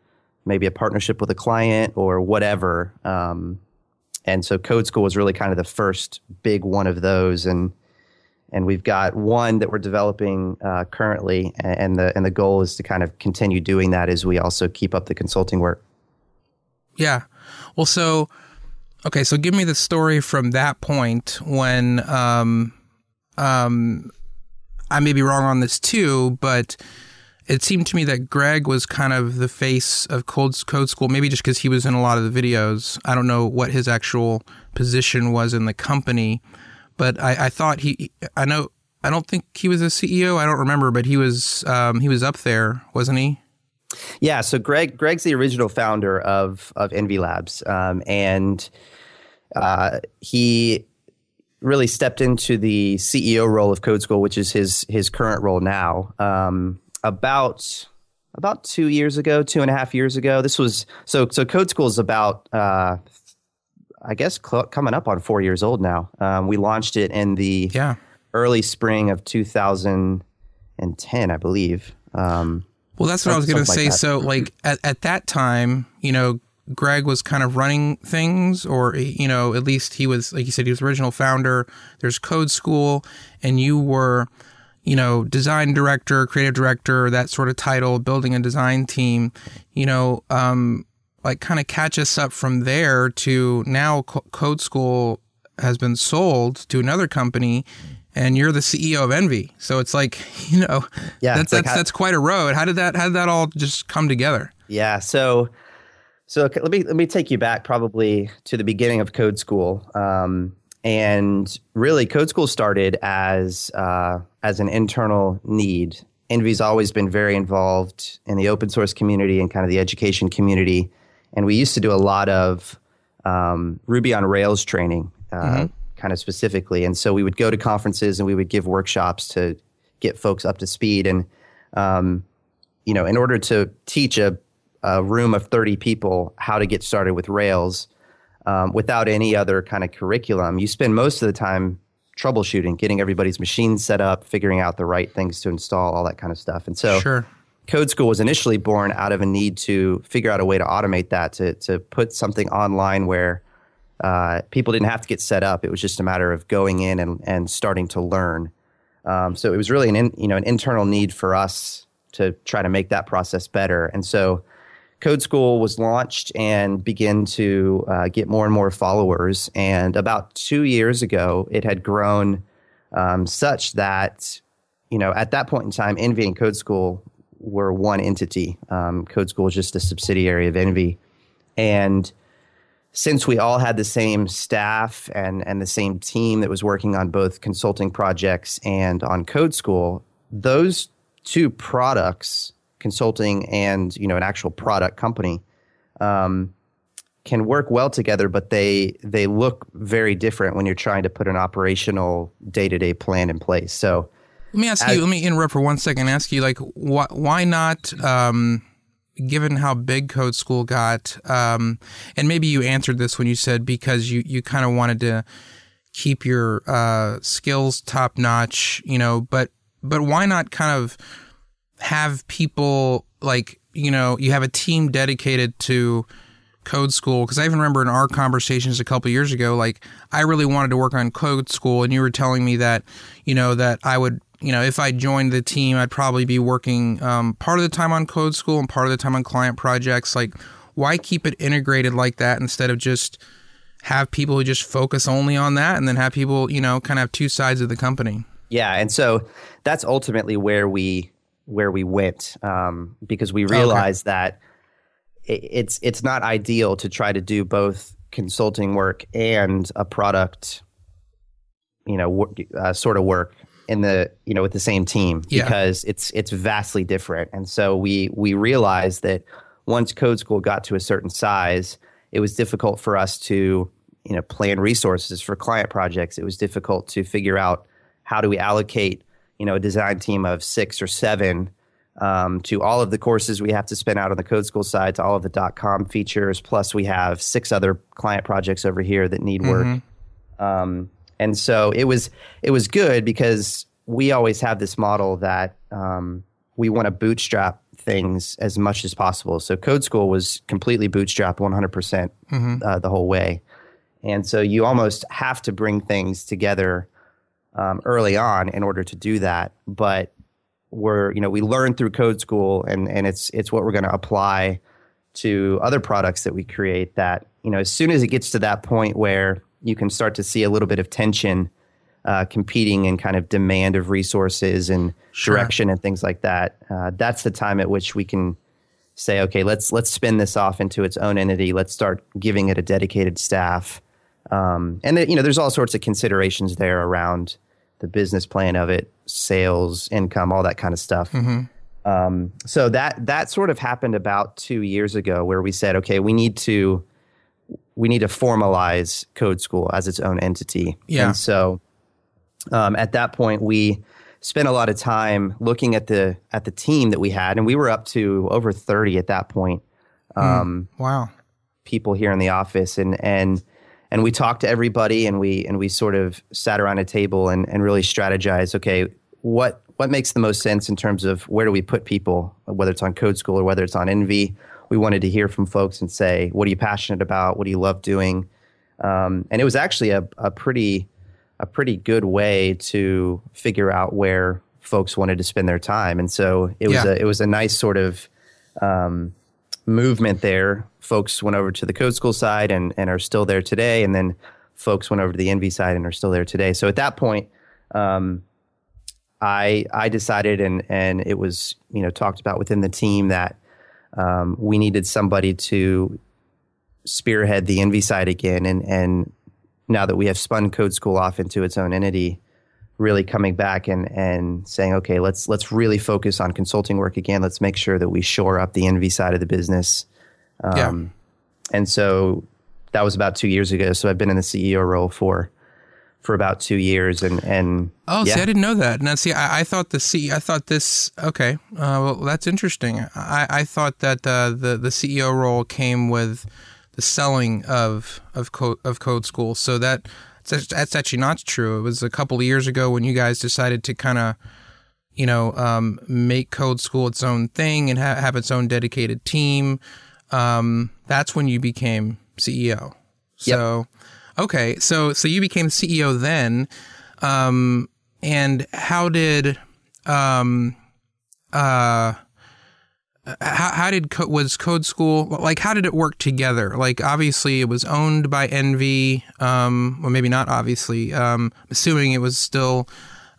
D: maybe a partnership with a client or whatever. Um, and so Code School was really kind of the first big one of those, and and we've got one that we're developing uh, currently, and the and the goal is to kind of continue doing that as we also keep up the consulting work.
A: Yeah. Well, so okay, so give me the story from that point when um um I may be wrong on this too, but it seemed to me that Greg was kind of the face of Code, Code School, maybe just because he was in a lot of the videos. I don't know what his actual position was in the company, but I, I thought he, I know, I don't think he was a CEO. I don't remember, but he was, um, he was up there, wasn't he?
D: Yeah, so Greg Greg's the original founder of of Envy Labs, um, and uh, he really stepped into the CEO role of Code School, which is his his current role now. Um, about about two years ago, two and a half years ago. This was so so Code School is about uh, I guess cl- coming up on four years old now. Um, we launched it in the
A: Yeah.
D: early spring of 2010, I believe. Um,
A: Well, that's what I was going to say.
D: like
A: so, like at, at that time, you know, Greg was kind of running things, or you know, at least he was, like you said, he was original founder. There's Code School, and you were, you know, design director, creative director, that sort of title, building a design team. You know, um, like kind of catch us up from there to now. Co- Code School has been sold to another company. And you're the CEO of Envy, so it's like you know,
D: Yeah,
A: that's
D: like
A: that's
D: how-
A: that's quite a road. How did that how did that all just come together?
D: Yeah. So, so let me let me take you back probably to the beginning of Code School. Um, and really, Code School started as uh, as an internal need. Envy's always been very involved in the open source community and kind of the education community. And we used to do a lot of um, Ruby on Rails training, uh, kind of specifically. And so we would go to conferences and we would give workshops to get folks up to speed. And um, you know, in order to teach a, a room of 30 people how to get started with Rails um, without any other kind of curriculum, you spend most of the time troubleshooting, getting everybody's machines set up, figuring out the right things to install, all that kind of stuff. And so,
A: Sure.
D: Code School was initially born out of a need to figure out a way to automate that, to to put something online where uh, people didn't have to get set up. It was just a matter of going in and, and starting to learn. Um, so it was really an in, you know an internal need for us to try to make that process better. And so Code School was launched and began to uh, get more and more followers. And about two years ago, it had grown um, such that you know at that point in time, Envy and Code School were one entity. Um, Code School is just a subsidiary of Envy, and since we all had the same staff and and the same team that was working on both consulting projects and on Code School, those two products, consulting and you know an actual product company, um, can work well together, but they they look very different when you're trying to put an operational day to day plan in place. So.
A: Let me ask
D: As-
A: you. Let me interrupt for one second. and Ask you, like, why why not? Um, given how big Code School got, um, and maybe you answered this when you said because you you kind of wanted to keep your uh, skills top notch, you know. But but why not kind of have people like you know you have a team dedicated to code school. Because i even remember in our conversations a couple years ago like i really wanted to work on code school and you were telling me that you know that i would you know if i joined the team i'd probably be working um, part of the time on code school and part of the time on client projects. Like why keep it integrated like that instead of just have people who just focus only on that and then have people you know kind of have two sides of the company?
D: Yeah, and so that's ultimately where we where we went um, because we realized that i it's it's not ideal to try to do both consulting work and a product, you know, wor- uh, sort of work in the you know with the same team
A: Yeah.
D: because it's it's vastly different. And so we we realized that once Code School got to a certain size, it was difficult for us to you know plan resources for client projects. It was difficult to figure out how do we allocate you know a design team of six or seven um, to all of the courses we have to spin out on the code school side to all of the dot com features plus we have six other client projects over here that need work. Um, and so it was it was good because we always have this model that um, we want to bootstrap things as much as possible. So code school was completely bootstrapped 100% uh, the whole way. And so you almost have to bring things together um, early on in order to do that. But we're, you know, we learn through code school and, and it's, it's what we're going to apply to other products that we create that, you know, as soon as it gets to that point where you can start to see a little bit of tension uh, competing and kind of demand of resources and
A: Sure.
D: direction and things like that, uh, that's the time at which we can say, okay, let's let's spin this off into its own entity. Let's start giving it a dedicated staff. Um, and then, you know, there's all sorts of considerations there around the business plan of it, sales, income, all that kind of stuff. Um, so that that sort of happened about two years ago, where we said, okay, we need to we need to formalize Code School as its own entity.
A: Yeah.
D: And so um, at that point, we spent a lot of time looking at the at the team that we had, and we were up to over thirty at that point. Um,
A: Wow.
D: people here in the office and and and we talked to everybody and we and we sort of sat around a table and, and really strategized okay what what makes the most sense in terms of where do we put people whether it's on code school or whether it's on envy? We wanted to hear from folks and say what are you passionate about? What do you love doing? Um, and it was actually a, a pretty a pretty good way to figure out where folks wanted to spend their time. And so it was
A: Yeah.
D: a it was a nice sort of um, movement there. Folks went over to the code school side and, and are still there today. And then folks went over to the Envy side and are still there today. So at that point, um, I I decided and and it was you know talked about within the team that um, we needed somebody to spearhead the Envy side again. And and now that we have spun Code School off into its own entity, really coming back and and saying, okay, let's let's really focus on consulting work again. Let's make sure that we shore up the Envy side of the business.
A: yeah.
D: Um, And so that was about two years ago. So I've been in the CEO role for for about two years, and and
A: Oh,
D: yeah.
A: see, I didn't know that. Now, see, I, I thought the C, I thought this. Okay, uh, well, that's interesting. I, I thought that uh, the the CEO role came with the selling of of code of Code School. So that that's actually not true. It was a couple of years ago when you guys decided to kind of, you know, um, make Code School its own thing and ha- have its own dedicated team. Um, that's when you became CEO. So, okay, so so you became CEO then um, and how did um, uh, how, how did was Code School like? How did it work together? Like, obviously, it was owned by Envy, um, or maybe not. Obviously, um, assuming it was still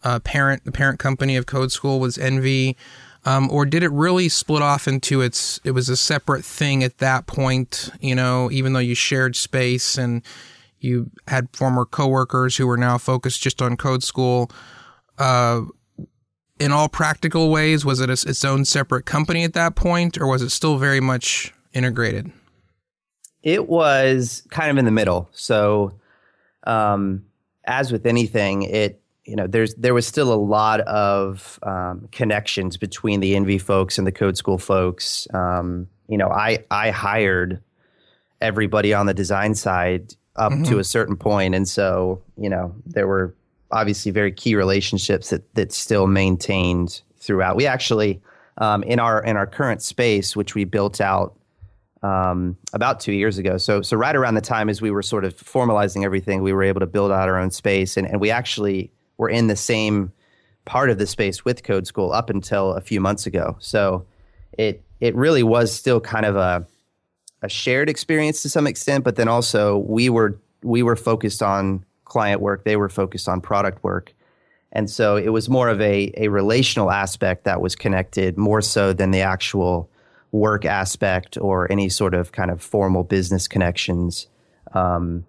A: uh, parent. The parent company of Code School was Envy. Um, or did it really split off into its? It was a separate thing at that point, you know. Even though you shared space and you had former coworkers who were now focused just on Code School. Uh, in all practical ways, was it a, its own separate company at that point, or was it still very much integrated?
D: It was kind of in the middle. So, um, as with anything, it you know there's there was still a lot of um, connections between the Envy folks and the Code School folks. Um, you know, I I hired everybody on the design side up to a certain point, and so you know there were obviously very key relationships that that still maintained throughout. We actually um, in our in our current space, which we built out um, about two years ago. So, so right around the time as we were sort of formalizing everything, we were able to build out our own space, and, and we actually were in the same part of the space with Code School up until a few months ago. So, it it really was still kind of a a shared experience to some extent, but then also we were we were focused on client work, they were focused on product work. And so it was more of a, a relational aspect that was connected more so than the actual work aspect or any sort of kind of formal business connections. Um,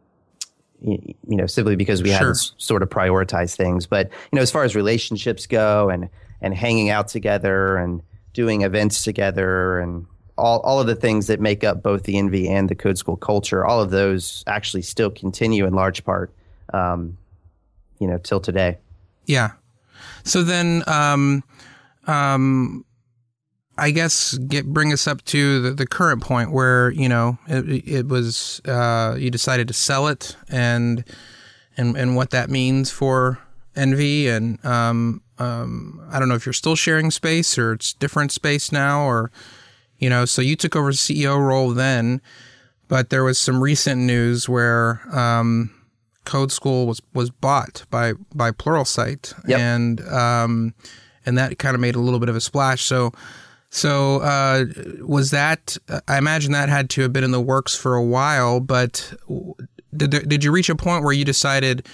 D: you, you know, simply because we had to sort of prioritize things. But you know, as far as relationships go, and and hanging out together, and doing events together, and all all of the things that make up both the Envy and the Code School culture, all of those actually still continue in large part, um, you know, till today.
A: Yeah. So then, um, um, I guess get bring us up to the, the current point where you know it, it was uh, you decided to sell it and and and what that means for Envy and um, um, I don't know if you're still sharing space or it's different space now or you know so you took over the CEO role then, but there was some recent news where um, Code School was was bought by by Pluralsight
D: Yep.
A: and um, and that kind of made a little bit of a splash so. So uh, was that? I imagine that had to have been in the works for a while. But did there, did you reach a point where you decided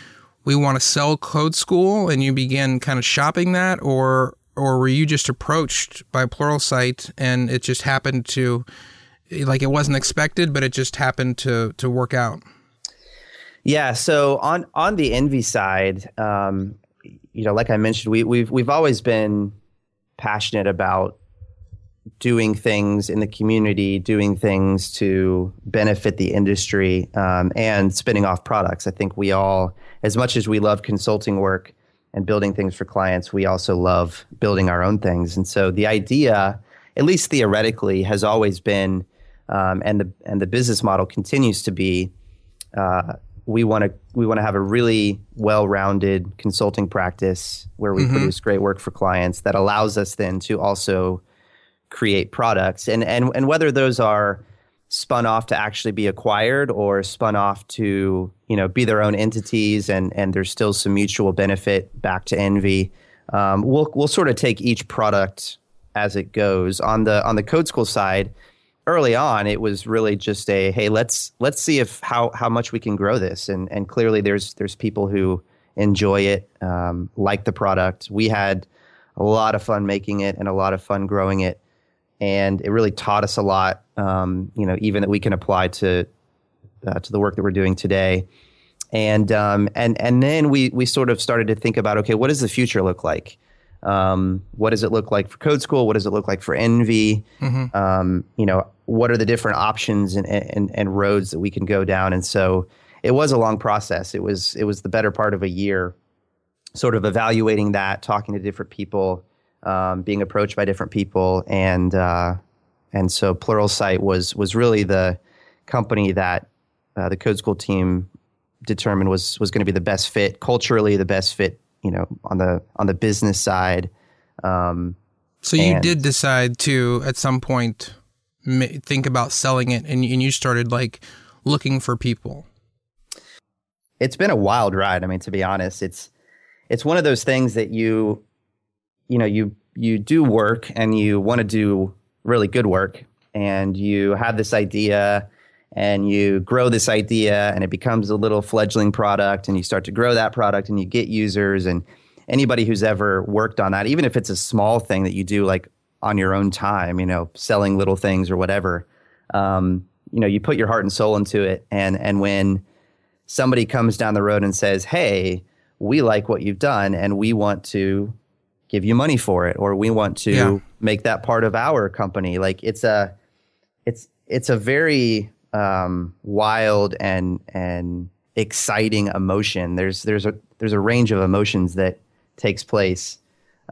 A: we want to sell Code School and you began kind of shopping that, or or were you just approached by Pluralsight and it just happened to like it wasn't expected, but it just happened to to work out?
D: Yeah. So on on the envy side, um, you know, like I mentioned, we, we've we've always been passionate about doing things in the community, doing things to benefit the industry, um, and spinning off products. I think we all, as much as we love consulting work and building things for clients, we also love building our own things. And so the idea, at least theoretically, has always been, um, and the and the business model continues to be. Uh, we want to we want to have a really well-rounded consulting practice where we produce great work for clients that allows us then to also create products. And and and whether those are spun off to actually be acquired or spun off to you know be their own entities and and there's still some mutual benefit back to envy um, we'll we'll sort of take each product as it goes. On the on the code school side early on it was really just a hey let's let's see if how how much we can grow this. And and clearly there's there's people who enjoy it um, like the product. We had a lot of fun making it and a lot of fun growing it. And it really taught us a lot um, you know even that we can apply to uh, to the work that we're doing today. And um, and and then we we sort of started to think about okay what does the future look like um, what does it look like for code school? What does it look like for envy? Um, you know what are the different options and, and and roads that we can go down? And so it was a long process. It was it was the better part of a year sort of evaluating that talking to different people um, being approached by different people. And uh, and so Pluralsight was was really the company that uh, the code school team determined was was going to be the best fit culturally the best fit you know on the on the business side um,
A: So you did decide to at some point ma- think about selling it, and and you started like looking for people.
D: it's been a wild ride. I mean, to be honest, it's it's one of those things that you you know you you do work and you want to do really good work, and you have this idea and you grow this idea and it becomes a little fledgling product and you start to grow that product and you get users and anybody who's ever worked on that even if it's a small thing that you do like on your own time you know selling little things or whatever um, you know you put your heart and soul into it and and when somebody comes down the road and says, "Hey, we like what you've done, and we want to give you money for it, or we want to
A: Yeah.
D: make that part of our company." Like it's a, it's it's a very um, wild and and exciting emotion. There's there's a there's a range of emotions that takes place.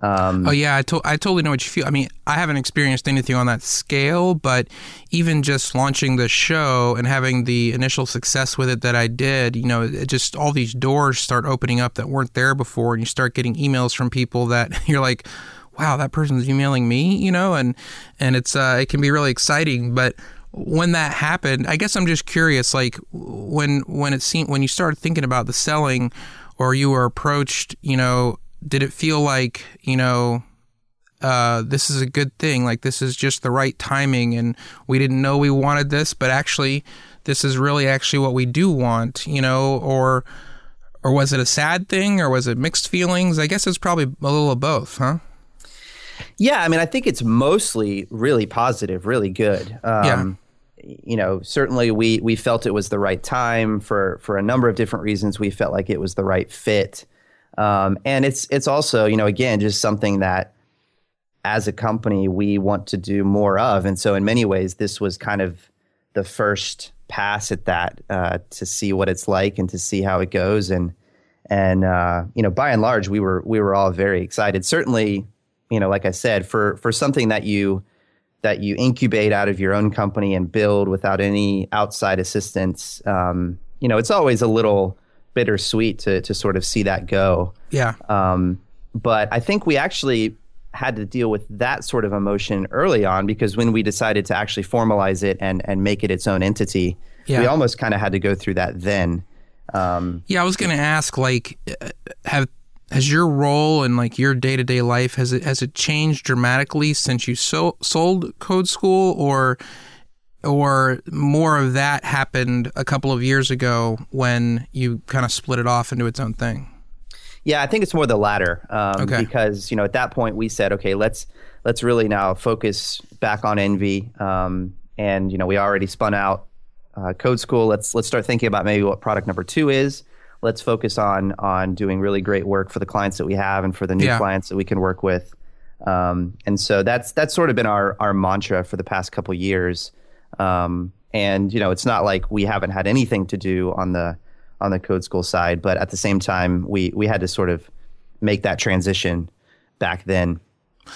D: Um,
A: Oh yeah, I, to- I totally know what you feel. I mean, I haven't experienced anything on that scale, but even just launching the show and having the initial success with it that I did, you know, it just all these doors start opening up that weren't there before, and you start getting emails from people that you're like, "Wow, that person's emailing me," you know, and and it's uh, it can be really exciting, but. When that happened, I guess I'm just curious. Like when when it seemed when you started thinking about the selling, or you were approached, you know, did it feel like you know uh, this is a good thing like this is just the right timing and we didn't know we wanted this but actually this is really actually what we do want you know or or was it a sad thing or was it mixed feelings i guess it's probably a little of both huh
D: Yeah, I mean, I think it's mostly really positive, really good. Um, You know, certainly we we felt it was the right time for for a number of different reasons. We felt like it was the right fit, um, and it's it's also you know again just something that as a company we want to do more of, and so in many ways this was kind of the first pass at that uh, to see what it's like and to see how it goes and and uh, you know, by and large, we were we were all very excited. Certainly, you know, like I said, for for something that you that you incubate out of your own company and build without any outside assistance, um, you know, it's always a little bittersweet to to sort of see that go.
A: Yeah.
D: Um, but I think we actually had to deal with that sort of emotion early on because when we decided to actually formalize it and and make it its own entity,
A: Yeah.
D: we almost kind of had to go through that then. Um,
A: Yeah, I was going to ask, like, uh, have has your role and like your day to day life has it has it changed dramatically since you so, sold Code School, or or more of that happened a couple of years ago when you kind of split it off into its own thing?
D: Yeah, I think it's more the latter. Um,
A: Okay.
D: Because you know, at that point, we said, okay, let's let's really now focus back on Envy. Um, and you know, we already spun out uh, Code School. Let's let's start thinking about maybe what product number two is. Let's focus on on doing really great work for the clients that we have and for the new
A: Yeah.
D: clients that we can work with. Um, and so that's that's sort of been our our mantra for the past couple years. Um, and you know, it's not like we haven't had anything to do on the on the code school side, but at the same time, we we had to sort of make that transition back then.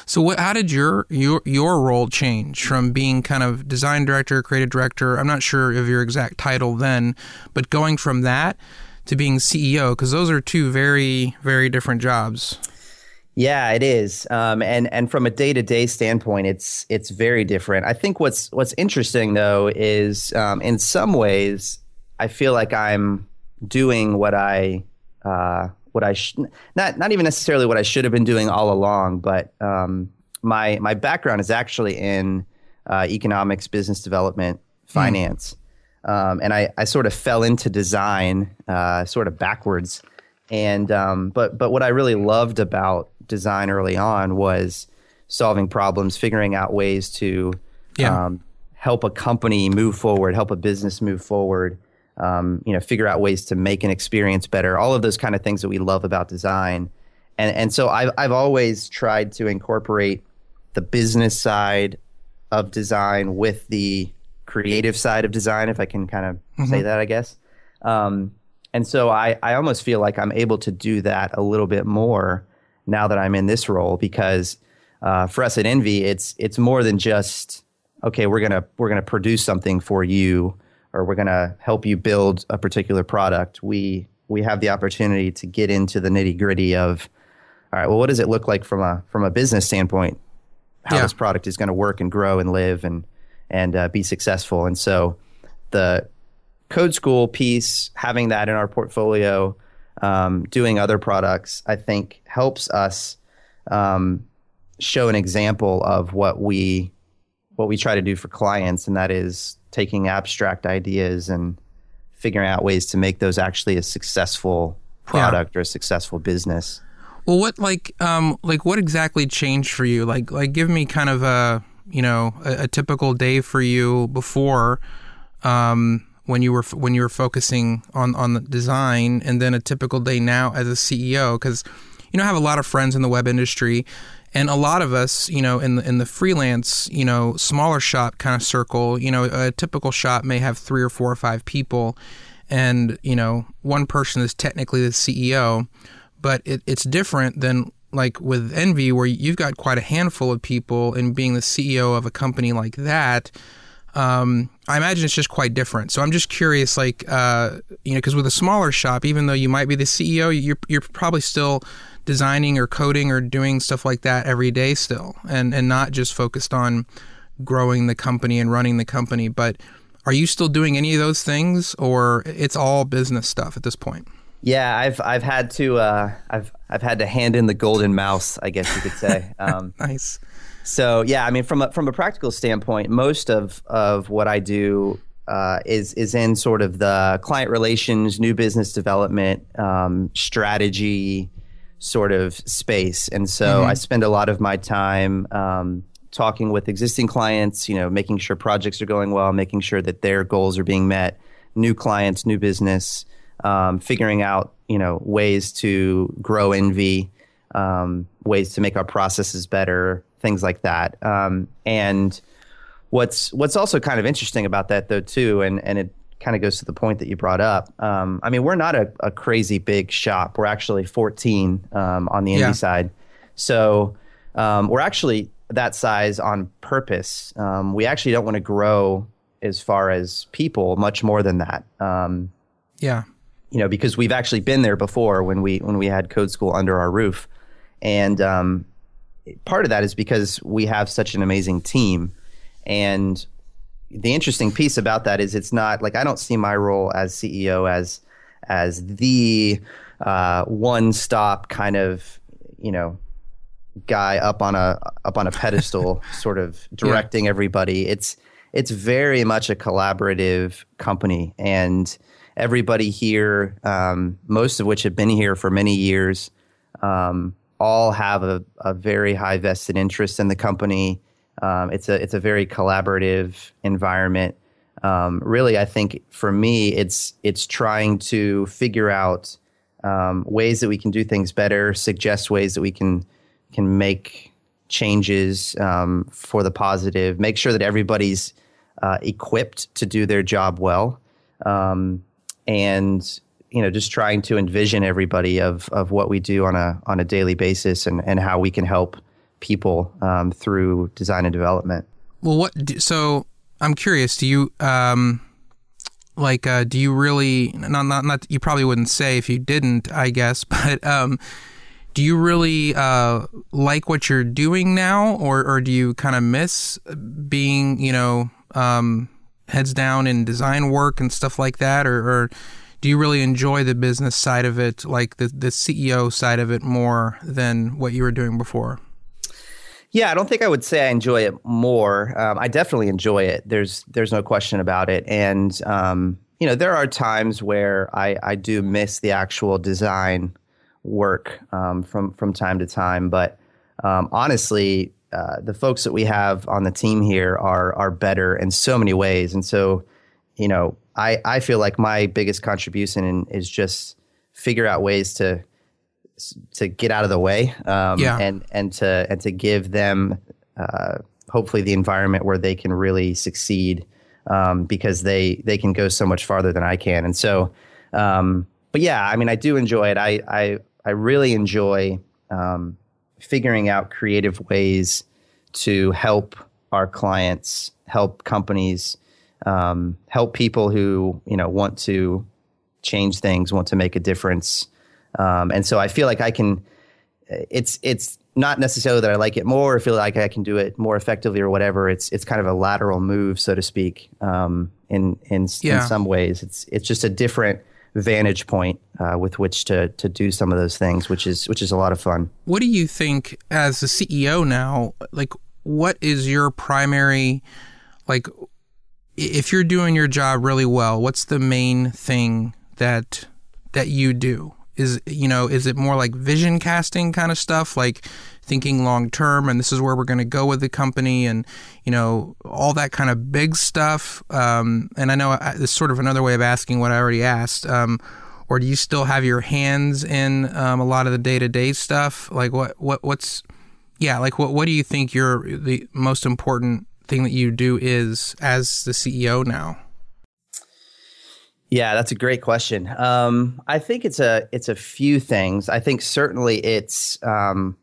A: So, what? How did your your your role change from being kind of design director, creative director? I'm not sure of your exact title then, but going from that to being CEO, because those are two very very different jobs.
D: Yeah, it is. Um, and and from a day to day standpoint, it's it's very different. I think what's what's interesting though is um, in some ways, I feel like I'm doing what I uh, what I sh- not not even necessarily what I should have been doing all along, but um, my my background is actually in uh, economics, business development, finance, um, and I I sort of fell into design uh, sort of backwards. And um, but but what I really loved about design early on was solving problems, figuring out ways to
A: Yeah.
D: um, help a company move forward, help a business move forward. Um, you know, figure out ways to make an experience better. All of those kind of things that we love about design. And and so I've I've always tried to incorporate the business side of design with the creative side of design, if I can kind of say that, I guess. Um, and so I, I almost feel like I'm able to do that a little bit more now that I'm in this role because uh, for us at Envy, it's it's more than just okay, we're gonna we're gonna produce something for you or we're gonna help you build a particular product. We we have the opportunity to get into the nitty gritty of all right, well, what does it look like from a from a business standpoint? How
A: Yeah.
D: this product is going to work and grow and live and and uh, be successful. And so the code school piece, having that in our portfolio, um, doing other products, I think helps us um, show an example of what we what we try to do for clients, and that is taking abstract ideas and figuring out ways to make those actually a successful product or a successful business.
A: Well, what like um like what exactly changed for you? Like like give me kind of a you know a, a typical day for you before um when you were when you were focusing on on the design, and then a typical day now as a CEO because you know I have a lot of friends in the web industry. And a lot of us, you know, in the in the freelance, you know, smaller shop kind of circle, you know, a typical shop may have three or four or five people, and you know, one person is technically the CEO, but it, it's different than like with Envy, where you've got quite a handful of people, and being the CEO of a company like that, um, I imagine it's just quite different. So I'm just curious, like, uh, you know, because with a smaller shop, even though you might be the CEO, you're you're probably still designing or coding or doing stuff like that every day still, and and not just focused on growing the company and running the company, but are you still doing any of those things, or it's all business stuff at this point?
D: Yeah, I've I've had to uh, I've I've had to hand in the golden mouse, I guess you could say. Um,
A: Nice.
D: so yeah, I mean, from a, from a practical standpoint, most of of what I do uh, is is in sort of the client relations, new business development, um, strategy sort of space, and so I spend a lot of my time. Um, talking with existing clients you know making sure projects are going well making sure that their goals are being met new clients new business um, figuring out you know ways to grow envy um, ways to make our processes better things like that um, and what's what's also kind of interesting about that though too and and it kind of goes to the point that you brought up. Um, I mean, we're not a, a, crazy big shop. We're actually 14 um, on the Envy yeah. side. So um, we're actually that size on purpose. Um, we actually don't want to grow as far as people much more than that. Um,
A: yeah.
D: You know, because we've actually been there before when we when we had Code School under our roof, and um, part of that is because we have such an amazing team, and the interesting piece about that is it's not like I don't see my role as CEO as as the uh, one stop kind of you know guy up on a up on a pedestal, sort of directing yeah. everybody. It's it's very much a collaborative company, and everybody here, um, most of which have been here for many years, um, all have a, a, very high vested interest in the company. Um, it's a it's a very collaborative environment. Um, really, I think for me, it's it's trying to figure out um, ways that we can do things better, suggest ways that we can can make changes um, for the positive, make sure that everybody's uh, equipped to do their job well, um, and you know just trying to envision everybody of of what we do on a on a daily basis and and how we can help people um, through design and development.
A: Well, what so I'm curious. Do you um, like uh, do you really not not not you probably wouldn't say if you didn't, I guess, but um, do you really uh, like what you're doing now, or or do you kind of miss being, you know, um, heads down in design work and stuff like that, or, or do you really enjoy the business side of it, like the the CEO side of it, more than what you were doing before?
D: Yeah, I don't think I would say I enjoy it more. Um, I definitely enjoy it. There's there's no question about it, and um, you know there are times where I I do miss the actual design work um, from from time to time. But um, honestly, uh, the folks that we have on the team here are are better in so many ways, and so you know, I I feel like my biggest contribution is just figure out ways to to get out of the way, um, yeah. and and to and to give them uh, hopefully the environment where they can really succeed um, because they they can go so much farther than I can, and so. Um, but yeah, I mean, I do enjoy it. I I I really enjoy um, figuring out creative ways to help our clients, help companies, um, help people who you know want to change things, want to make a difference. Um, and so I feel like I can. It's it's not necessarily that I like it more or feel like I can do it more effectively or whatever. It's it's kind of a lateral move, so to speak. Um, in in yeah. in some ways, it's it's just a different vantage point uh, with which to to do some of those things, which is which is a lot of fun.
A: What do you think as the CEO now? Like, what is your primary like? If you're doing your job really well, what's the main thing that that you do? Is you know, is it more like vision casting kind of stuff, like thinking long term and this is where we're going to go with the company and you know all that kind of big stuff um, and i know this is sort of another way of asking what i already asked um, or do you still have your hands in um, a lot of the day-to-day stuff like what what what's yeah like what what do you think your the most important thing that you do is as the ceo now
D: yeah, that's a great question. Um, I think it's a it's a few things. I think certainly it's um,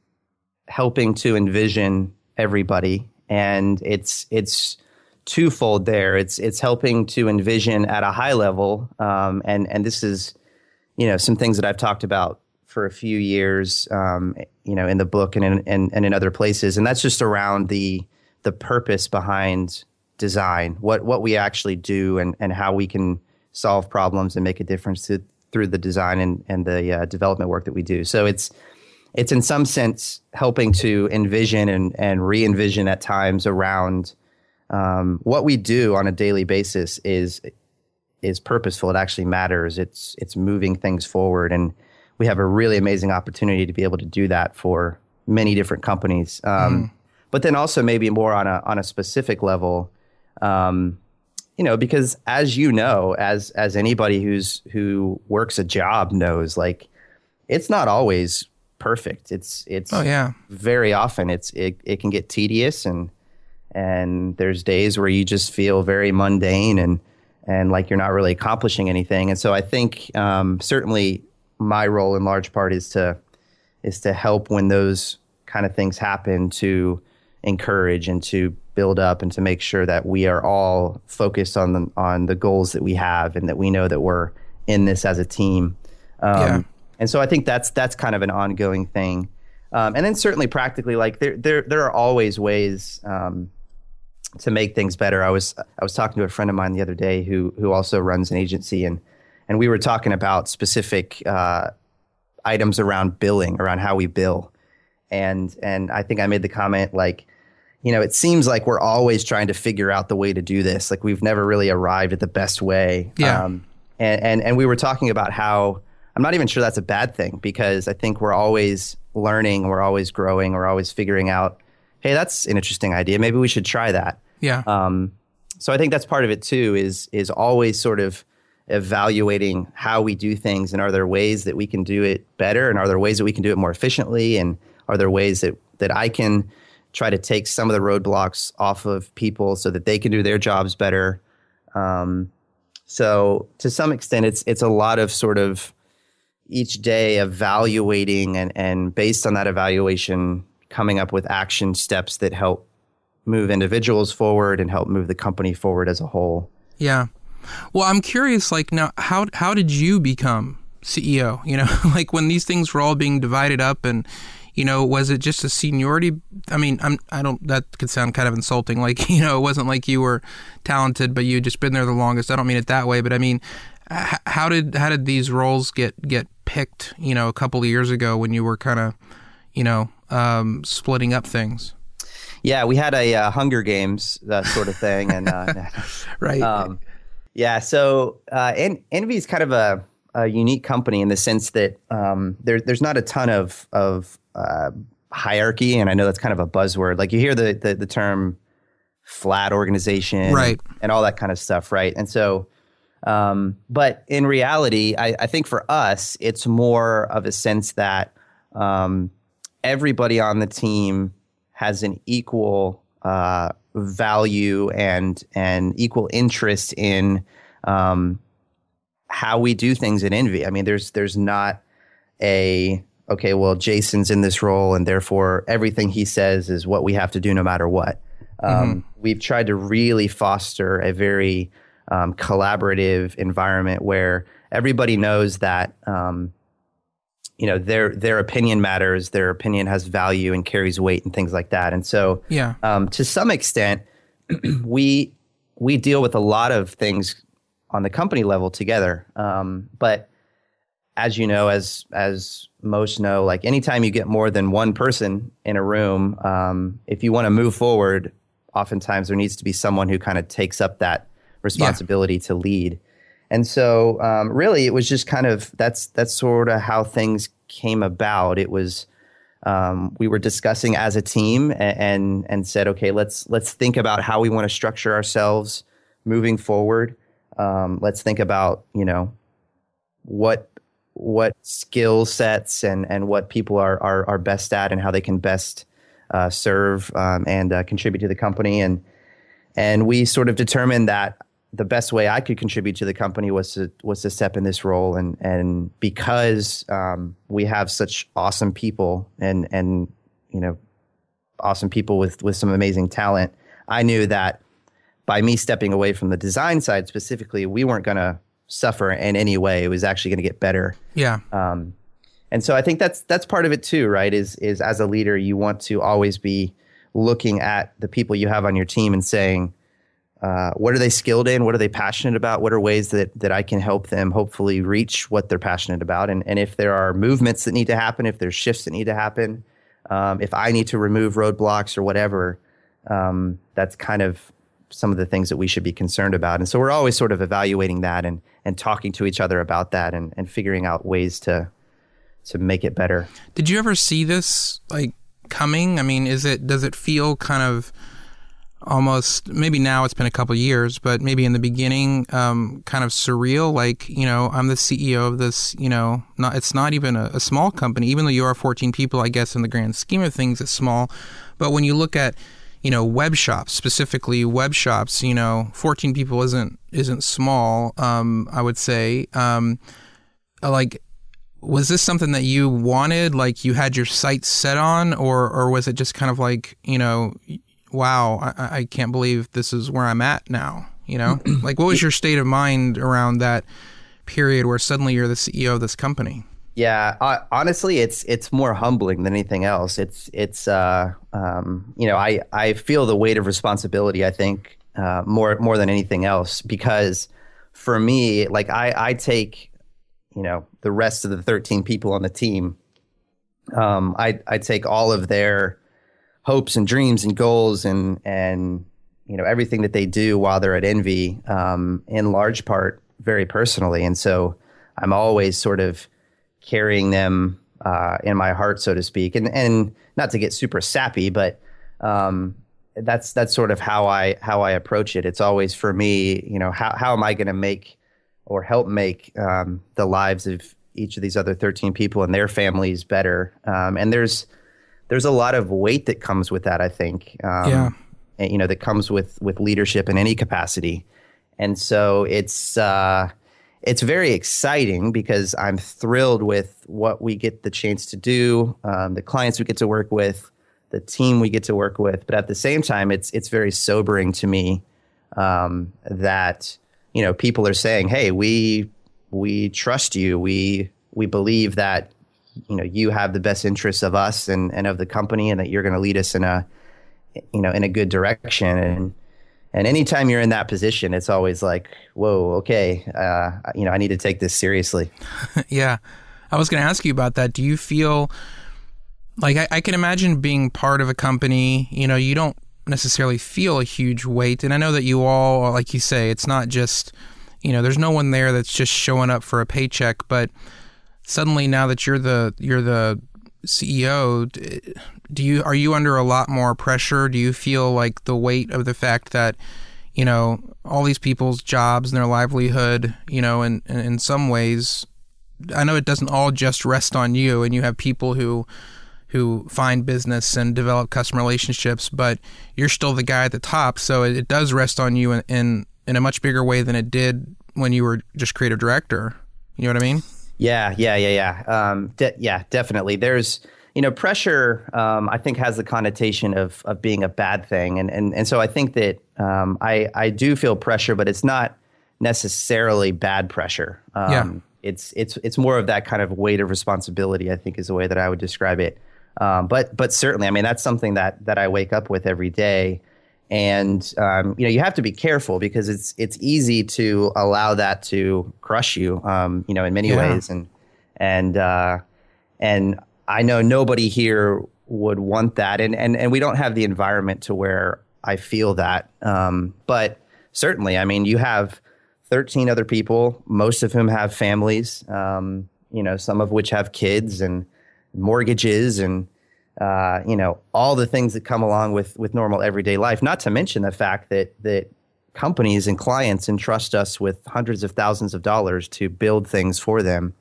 D: helping to envision everybody, and it's it's twofold there. It's it's helping to envision at a high level, um, and and this is you know some things that I've talked about for a few years, um, you know, in the book and in, and, and in other places, and that's just around the the purpose behind design, what what we actually do, and and how we can solve problems and make a difference to, through the design and and the uh, development work that we do. So it's it's in some sense helping to envision and, and re envision at times around um, what we do on a daily basis is is purposeful. It actually matters. It's it's moving things forward, and we have a really amazing opportunity to be able to do that for many different companies. Um, mm. But then also maybe more on a on a specific level, um, you know, because as you know, as as anybody who's who works a job knows, like it's not always perfect. It's it's
A: oh yeah.
D: Very often it's it it can get tedious and and there's days where you just feel very mundane and and like you're not really accomplishing anything. And so I think um, certainly my role in large part is to is to help when those kind of things happen to encourage and to build up and to make sure that we are all focused on the on the goals that we have and that we know that we're in this as a team. Um,
A: Yeah.
D: And so I think that's that's kind of an ongoing thing. Um, and then certainly practically, like there there there are always ways um, to make things better. I was I was talking to a friend of mine the other day who who also runs an agency and and we were talking about specific uh, items around billing, around how we bill, and and I think I made the comment like, you know, it seems like we're always trying to figure out the way to do this. Like we've never really arrived at the best way.
A: Yeah.
D: Um, and and and we were talking about how I'm not even sure that's a bad thing because I think we're always learning, we're always growing, we're always figuring out, hey, that's an interesting idea. Maybe we should try that.
A: Yeah.
D: Um, so I think that's part of it too. Is is always sort of evaluating how we do things, and are there ways that we can do it better, and are there ways that we can do it more efficiently, and are there ways that that I can try to take some of the roadblocks off of people so that they can do their jobs better. Um, so to some extent, it's it's a lot of sort of each day evaluating and and based on that evaluation, coming up with action steps that help move individuals forward and help move the company forward as a whole.
A: Yeah. Well, I'm curious. Like now, how how did you become CEO? You know, like when these things were all being divided up, and you know, was it just a seniority? I mean, I'm I don't. That could sound kind of insulting. Like you know, it wasn't like you were talented, but you just been there the longest. I don't mean it that way, but I mean, how did how did these roles get get picked? You know, a couple of years ago when you were kind of, you know, um, splitting up things.
D: Yeah, we had a uh, Hunger Games that sort of thing, and uh,
A: Right.
D: Um, yeah, so uh, En- Envy is kind of a, a unique company in the sense that um, there, there's not a ton of of uh, hierarchy, and I know that's kind of a buzzword. Like you hear the the, the term flat organization,
A: Right.
D: and all that kind of stuff, right? And so, um, but in reality, I, I think for us, it's more of a sense that um, everybody on the team has an equal uh, value and and equal interest in um, how we do things at Envy. I mean, there's there's not a okay, well, Jason's in this role, and therefore everything he says is what we have to do no matter what. Um, We've tried to really foster a very um, collaborative environment where everybody knows that um, you know their their opinion matters, their opinion has value and carries weight and things like that. And so,
A: yeah.
D: um, to some extent, we we deal with a lot of things on the company level together. Um, but as you know, as as most know, like anytime you get more than one person in a room, um, if you want to move forward, oftentimes there needs to be someone who kind of takes up that responsibility to lead. And so, um, really, it was just kind of that's that's sort of how things came about. It was um, we were discussing as a team and, and and said, okay, let's let's think about how we want to structure ourselves moving forward. Um, let's think about you know what what skill sets and and what people are are, are best at and how they can best uh, serve um, and uh, contribute to the company and and we sort of determined that the best way I could contribute to the company was to was to step in this role and and because um, we have such awesome people and and you know awesome people with with some amazing talent, I knew that by me stepping away from the design side specifically, we weren't going to suffer in any way. It was actually going to get better.
A: Yeah.
D: Um, and so I think that's that's part of it too, right? Is is as a leader, you want to always be looking at the people you have on your team and saying, uh, what are they skilled in? What are they passionate about? What are ways that that I can help them hopefully reach what they're passionate about? And and if there are movements that need to happen, if there's shifts that need to happen, um, if I need to remove roadblocks or whatever, um, that's kind of some of the things that we should be concerned about. And so we're always sort of evaluating that and and talking to each other about that and and figuring out ways to to make it better.
A: Did you ever see this like coming? I mean, is it does it feel kind of almost maybe now it's been a couple years, but maybe in the beginning, um, kind of surreal. Like you know, I'm the CEO of this. You know, not it's not even a, a small company, even though you are 14 people. I guess in the grand scheme of things, it's small. But when you look at you know web shops specifically web shops you know 14 people isn't isn't small um i would say um like was this something that you wanted like you had your sights set on or or was it just kind of like you know wow i, I can't believe this is where i'm at now you know like what was your state of mind around that period where suddenly you're the ceo of this company
D: yeah, uh, honestly, it's it's more humbling than anything else. It's it's uh, um, you know I I feel the weight of responsibility. I think uh, more more than anything else because for me, like I I take you know the rest of the thirteen people on the team. Um, I I take all of their hopes and dreams and goals and and you know everything that they do while they're at Envy um, in large part very personally, and so I'm always sort of carrying them uh, in my heart, so to speak. And and not to get super sappy, but um, that's that's sort of how I how I approach it. It's always for me, you know, how how am I going to make or help make um, the lives of each of these other 13 people and their families better? Um, and there's there's a lot of weight that comes with that. I think, um,
A: yeah,
D: and, you know, that comes with with leadership in any capacity. And so it's uh, it's very exciting because I'm thrilled with what we get the chance to do, um, the clients we get to work with, the team we get to work with. But at the same time, it's it's very sobering to me um, that you know people are saying, "Hey, we we trust you. We we believe that you know you have the best interests of us and and of the company, and that you're going to lead us in a you know in a good direction." And and anytime you're in that position, it's always like, whoa, okay, uh, you know, I need to take this seriously.
A: yeah. I was going to ask you about that. Do you feel like I, I, can imagine being part of a company, you know, you don't necessarily feel a huge weight. And I know that you all, like you say, it's not just, you know, there's no one there that's just showing up for a paycheck, but suddenly now that you're the, you're the CEO, do you are you under a lot more pressure? Do you feel like the weight of the fact that you know all these people's jobs and their livelihood, you know, in in some ways, I know it doesn't all just rest on you, and you have people who who find business and develop customer relationships, but you're still the guy at the top, so it, it does rest on you in, in in a much bigger way than it did when you were just creative director. You know what I mean?
D: Yeah, yeah, yeah, yeah. Um, de- yeah, definitely. There's you know, pressure, um, I think, has the connotation of of being a bad thing, and and and so I think that um, I I do feel pressure, but it's not necessarily bad pressure. Um,
A: yeah.
D: It's it's it's more of that kind of weight of responsibility. I think is the way that I would describe it. Um, but but certainly, I mean, that's something that that I wake up with every day, and um, you know, you have to be careful because it's it's easy to allow that to crush you. Um, you know, in many
A: yeah.
D: ways, and and uh, and I know nobody here would want that, and and and we don't have the environment to where I feel that. Um, but certainly, I mean, you have 13 other people, most of whom have families. Um, you know, some of which have kids and mortgages and uh, you know all the things that come along with with normal everyday life. Not to mention the fact that that companies and clients entrust us with hundreds of thousands of dollars to build things for them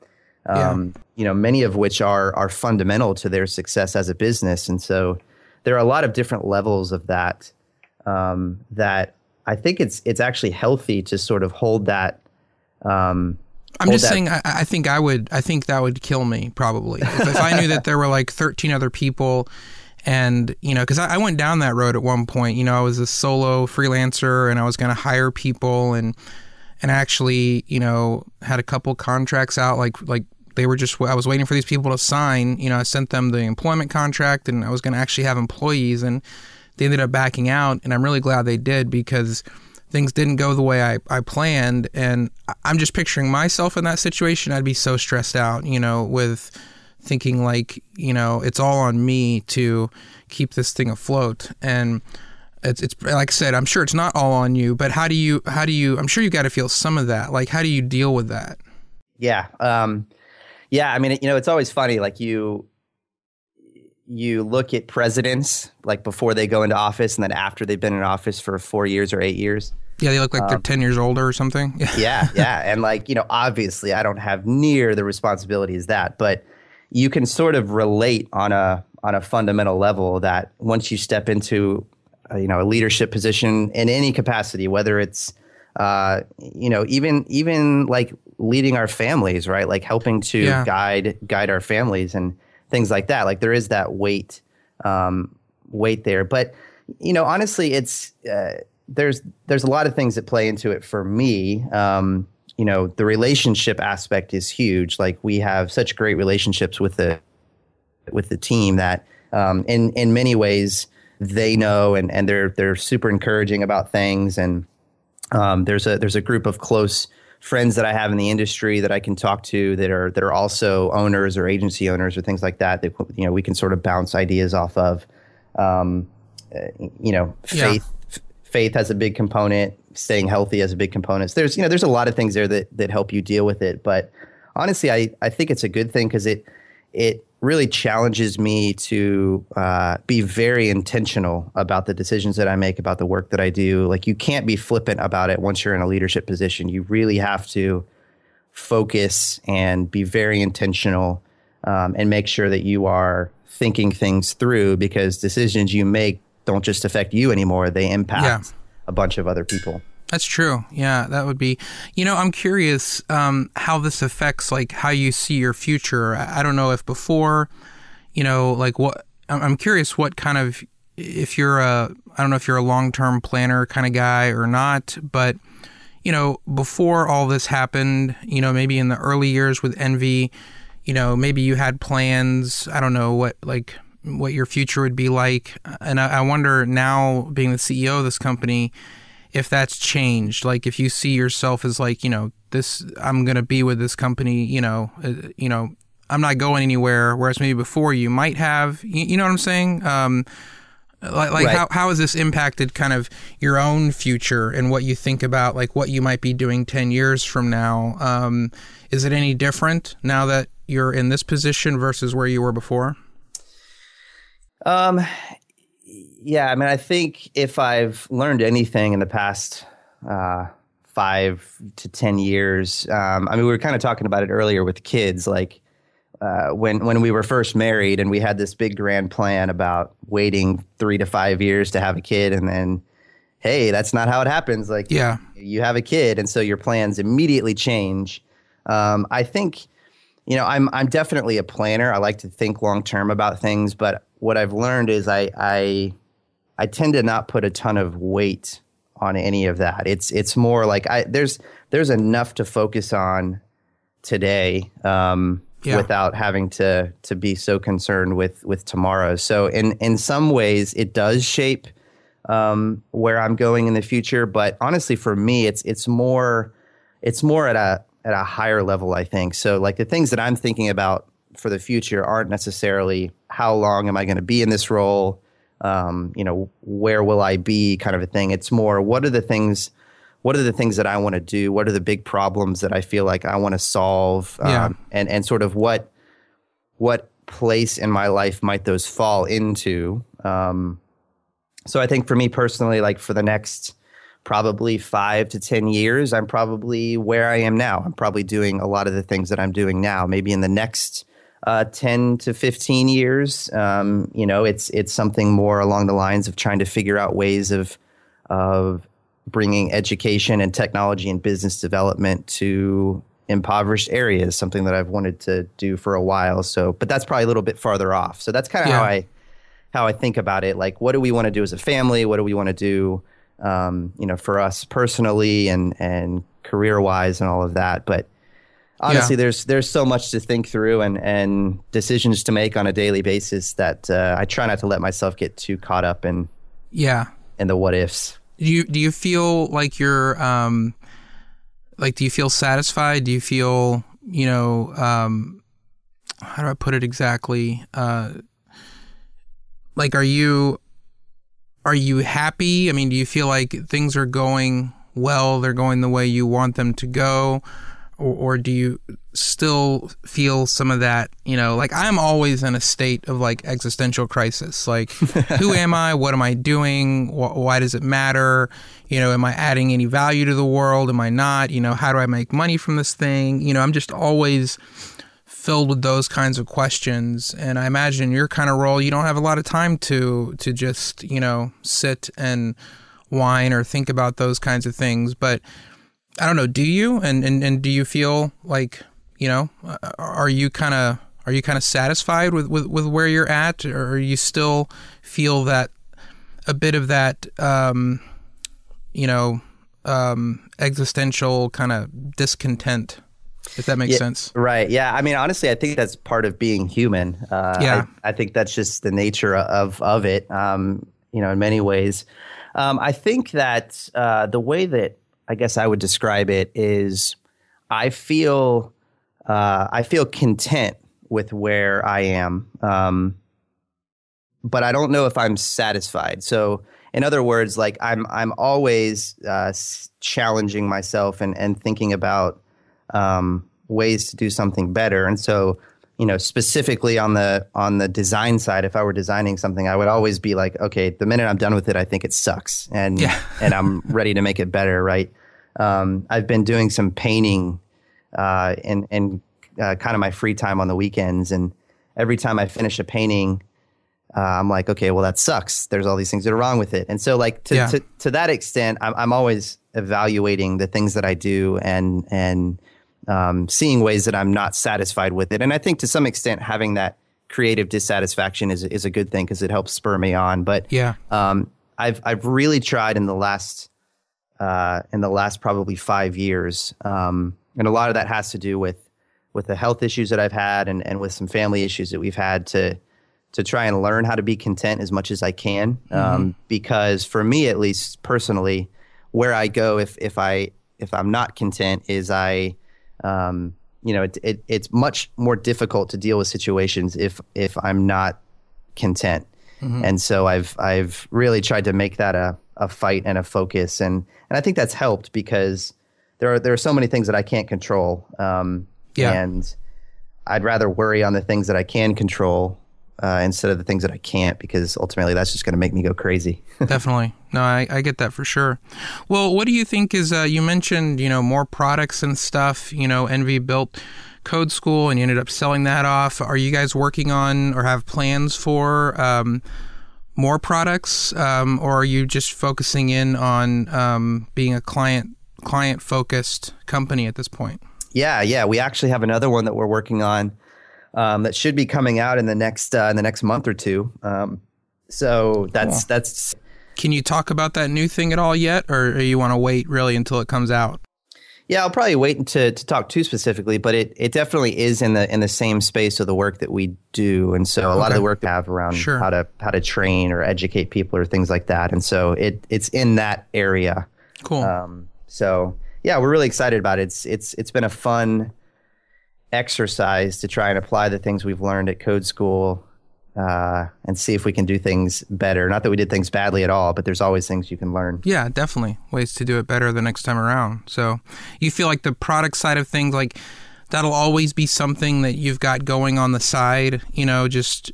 D: um, yeah. you know, many of which are are fundamental to their success as a business. And so there are a lot of different levels of that um, that I think it's it's actually healthy to sort of hold that. Um,
A: I'm just that. saying. I, I, think I would. I think that would kill me probably if, if I knew that there were like 13 other people, and you know, because I, I went down that road at one point. You know, I was a solo freelancer, and I was going to hire people, and and actually, you know, had a couple contracts out, like like they were just I was waiting for these people to sign. You know, I sent them the employment contract, and I was going to actually have employees, and they ended up backing out. And I'm really glad they did because things didn't go the way I, I planned. And I'm just picturing myself in that situation. I'd be so stressed out, you know, with thinking like, you know, it's all on me to keep this thing afloat. And it's, it's like I said, I'm sure it's not all on you, but how do you, how do you, I'm sure you got to feel some of that. Like, how do you deal with that?
D: Yeah. Um, yeah, I mean, you know, it's always funny. Like you, you look at presidents like before they go into office, and then after they've been in office for four years or eight years.
A: Yeah, they look like um, they're ten years older or something.
D: yeah, yeah, and like you know, obviously, I don't have near the responsibility as that, but you can sort of relate on a on a fundamental level that once you step into uh, you know a leadership position in any capacity, whether it's uh, you know even even like leading our families, right? Like helping to
A: Yeah.
D: guide guide our families and things like that. Like there is that weight um, weight there, but you know honestly, it's uh, there's there's a lot of things that play into it for me. Um, you know, the relationship aspect is huge. Like we have such great relationships with the with the team that um, in in many ways they know and and they're they're super encouraging about things and um, there's a there's a group of close friends that I have in the industry that I can talk to that are that are also owners or agency owners or things like that that you know we can sort of bounce ideas off of. Um, uh, you know
A: Yeah.
D: faith faith has a big component. Staying healthy has a big component. So there's you know there's a lot of things there that that help you deal with it. But honestly I I think it's a good thing because it it really challenges me to uh, be very intentional about the decisions that I make, about the work that I do. Like, you can't be flippant about it once you're in a leadership position. You really have to focus and be very intentional um, and make sure that you are thinking things through because decisions you make don't just affect you anymore, they impact
A: Yeah.
D: a bunch of other people.
A: That's true. Yeah, that would be. You know, I'm curious um, how this affects like how you see your future. I don't know if before, you know, like what. I'm I'm curious what kind of if you're a I don't know if you're a long term planner kind of guy or not, but you know, before all this happened, you know, maybe in the early years with Envy, you know, maybe you had plans. I don't know what like what your future would be like, and I, I wonder now, being the CEO of this company, if that's changed. Like if you see yourself as like you know this, I'm gonna be with this company. You know, uh, you know, I'm not going anywhere. Whereas maybe before you might have. You, you know what I'm saying? Um, like, like
D: Right.
A: how, how has this impacted kind of your own future and what you think about like what you might be doing 10 years from now um, is it any different now that you're in this position versus where you were before
D: Um, yeah, I mean, I think if I've learned anything in the past uh, five to ten years, um, I mean, we were kind of talking about it earlier with kids, like uh, when when we were first married, and we had this big grand plan about waiting three to five years to have a kid, and then, hey, that's not how it happens. Like,
A: Yeah.
D: you have a kid, and so your plans immediately change. Um, I think you know, I'm I'm definitely a planner. I like to think long term about things, but what I've learned is I I I tend to not put a ton of weight on any of that. It's it's more like I there's there's enough to focus on today um,
A: Yeah.
D: without having to to be so concerned with with tomorrow. So in in some ways, it does shape um, where I'm going in the future. But honestly, for me, it's it's more it's more at a at a higher level, I think. So like the things that I'm thinking about for the future aren't necessarily how long am I going to be in this role, um, you know, where will I be, kind of a thing. It's more what are the things. What are the things that I want to do? What are the big problems that I feel like I want to solve?
A: Yeah.
D: Um, and and sort of what what place in my life might those fall into? Um, so I think for me personally, like for the next probably five to 10 years, I'm probably where I am now. I'm probably doing a lot of the things that I'm doing now. Maybe in the next uh, 10 to 15 years, um, you know, it's, it's something more along the lines of trying to figure out ways of, of bringing education and technology and business development to impoverished areas, something that I've wanted to do for a while. So, but that's probably a little bit farther off. So that's kind of
A: Yeah.
D: how I, how I think about it. Like, what do we want to do as a family? What do we want to do, um, you know, for us personally and and career wise and all of that. But honestly, there's there's so much to think through and and decisions to make on a daily basis that uh, I try not to let myself get too caught up in
A: yeah
D: in the what ifs.
A: do you do you feel like you're um like do you feel satisfied do you feel you know um how do i put it exactly uh like are you are you happy? I mean do you feel like things are going well? They're going the way you want them to go? Or, or do you still feel some of that you know like i'm always in a state of like existential crisis. Like who am i? What am i doing? Wh- why does it matter? You know am i adding any value to the world? Am i not? You know how do i make money from this thing? You know i'm just always filled with those kinds of questions. And I imagine in your kind of role, you don't have a lot of time to to just you know sit and whine or think about those kinds of things. But I don't know. Do you? And and, and do you feel like you know? Are you kind of are you kind of satisfied with, with, with where you're at, or you still feel that a bit of that, um, you know, um, existential kind of discontent, if that makes
D: Yeah,
A: sense?
D: Right. Yeah. I mean, honestly, I think that's part of being human. Uh,
A: Yeah.
D: I, I think that's just the nature of of it. Um, you know, in many ways, um, I think that uh, the way that I guess I would describe it is, I feel uh, I feel content with where I am. Um, but I don't know if I'm satisfied. So, in other words, like I'm I'm always uh, challenging myself and and thinking about um, ways to do something better. And so, you know, specifically on the on the design side, if I were designing something, I would always be like, okay, the minute I'm done with it, I think it sucks, and
A: Yeah.
D: and I'm ready to make it better. Right. Um, I've been doing some painting uh, in in uh, kind of my free time on the weekends, and every time I finish a painting, uh, I'm like, okay, well, that sucks. There's all these things that are wrong with it. And so, like, to,
A: Yeah.
D: to, to that extent, I'm, I'm always evaluating the things that I do and, and um, seeing ways that I'm not satisfied with it. And I think to some extent, having that creative dissatisfaction is, is a good thing because it helps spur me on. But
A: Yeah.
D: um, I've, I've really tried in the last, uh, in the last probably five years. Um, and a lot of that has to do with, with the health issues that I've had and, and with some family issues that we've had to, to try and learn how to be content as much as I can. Um, because for me, at least personally, where I go if if I if I'm not content is I, um, you know, it, it, it's much more difficult to deal with situations if if I'm not content. And so I've I've really tried to make that a, a fight and a focus, and and I think that's helped because there are there are so many things that I can't control. Um,
A: Yeah.
D: And I'd rather worry on the things that I can control uh, instead of the things that I can't, because ultimately that's just going to make me go crazy.
A: Definitely. No, I, I get that for sure. Well, what do you think is, uh, you mentioned, you know, more products and stuff. You know, Envy built Code School and you ended up selling that off. Are you guys working on or have plans for um, more products? Um, or are you just focusing in on um, being a client client focused company at this point?
D: yeah, yeah, we actually have another one that we're working on um, that should be coming out in the next uh, in the next month or two. Um, so that's that's
A: Can you talk about that new thing at all yet, or do you want to wait really until it comes out?
D: Yeah, I'll probably wait to to talk too specifically, but it, it definitely is in the in the same space of the work that we do, and so a lot of the work we have around
A: Sure.
D: how to how to train or educate people or things like that, and so it it's in that area.
A: Cool.
D: Um, so yeah, we're really excited about it. It's it's it's been a fun exercise to try and apply the things we've learned at Code School uh, and see if we can do things better. Not that we did things badly at all, but there's always things you can learn.
A: Yeah, definitely ways to do it better the next time around. So, you feel like the product side of things, like that'll always be something that you've got going on the side. You know, just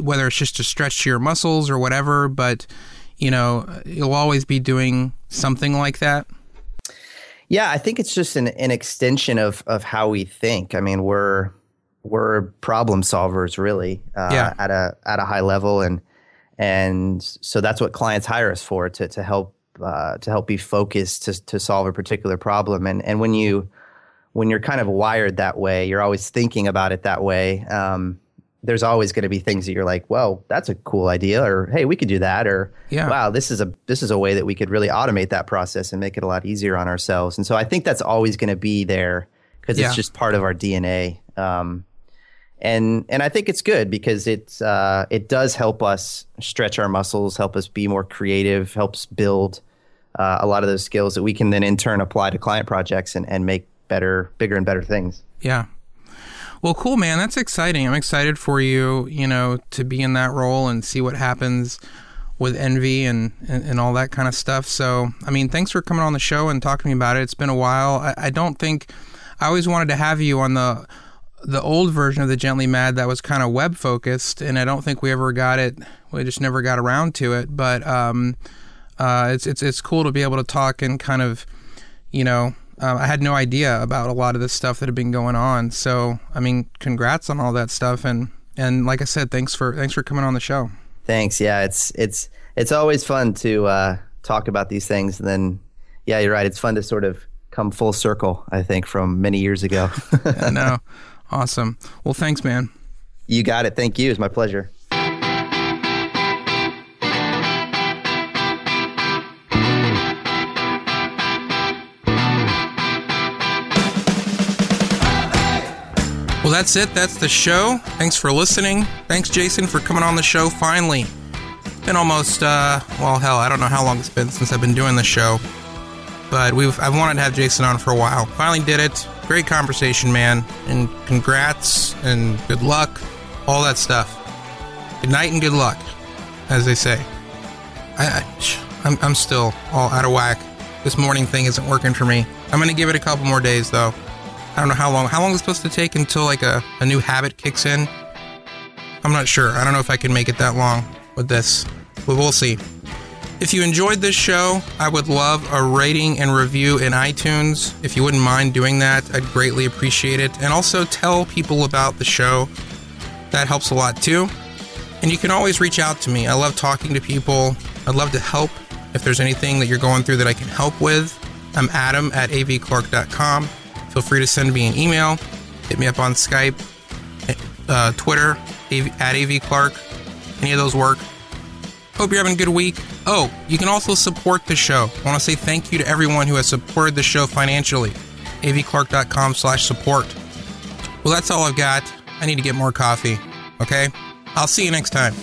A: whether it's just to stretch your muscles or whatever, but you know, you'll always be doing something like that.
D: Yeah, I think it's just an, an extension of of how we think. I mean, we're we're problem solvers, really, uh,
A: Yeah.
D: at a at a high level, and and so that's what clients hire us for to to help uh, to help be focused to to solve a particular problem. And and when you when you're kind of wired that way, you're always thinking about it that way. Um, there's always going to be things that you're like, well, that's a cool idea, or hey, we could do that, or
A: Yeah.
D: wow, this is a this is a way that we could really automate that process and make it a lot easier on ourselves. And so I think that's always going to be there because
A: Yeah.
D: it's just part of our DNA. Um, and and I think it's good because it's uh, it does help us stretch our muscles, help us be more creative, helps build uh, a lot of those skills that we can then in turn apply to client projects and, and make better, bigger and better things.
A: Yeah. Well, cool, man. That's exciting. I'm excited for you, you know, to be in that role and see what happens with envy and, and, and all that kind of stuff. So, I mean, thanks for coming on the show and talking to me about it. It's been a while. I, I don't think I always wanted to have you on the the old version of the Gently Mad that was kind of web focused, and I don't think we ever got it. We just never got around to it. But um, uh, it's it's it's cool to be able to talk and kind of, you know, Uh, I had no idea about a lot of this stuff that had been going on. So, I mean, congrats on all that stuff. And and like I said, thanks for thanks for coming on the show.
D: Thanks. Yeah, it's it's it's always fun to uh, talk about these things. And then, yeah, you're right. It's fun to sort of come full circle. I think from many years ago.
A: I know. Awesome. Well, thanks, man.
D: You got it. Thank you. It's my pleasure.
A: That's it. That's the show. Thanks for listening. Thanks, Jason, for coming on the show finally. Been almost, uh, well, hell, I don't know how long it's been since I've been doing the show, but we've I've wanted to have Jason on for a while. Finally did it. Great conversation, man. And congrats and good luck, all that stuff. Good night and good luck, as they say. I, I I'm, I'm still all out of whack. This morning thing isn't working for me. I'm gonna give it a couple more days though. I don't know how long. How long is it supposed to take until like a, a new habit kicks in? I'm not sure. I don't know if I can make it that long with this, but we'll see. If you enjoyed this show, I would love a rating and review in iTunes. If you wouldn't mind doing that, I'd greatly appreciate it. And also tell people about the show. That helps a lot too. And you can always reach out to me. I love talking to people. I'd love to help if there's anything that you're going through that I can help with. I'm Adam at avclark.com. Feel free to send me an email. Hit me up on Skype, uh, Twitter, at avclark. Any of those work. Hope you're having a good week. Oh, you can also support the show. I want to say thank you to everyone who has supported the show financially. avclark.com slash support. Well, that's all I've got. I need to get more coffee. Okay? I'll see you next time.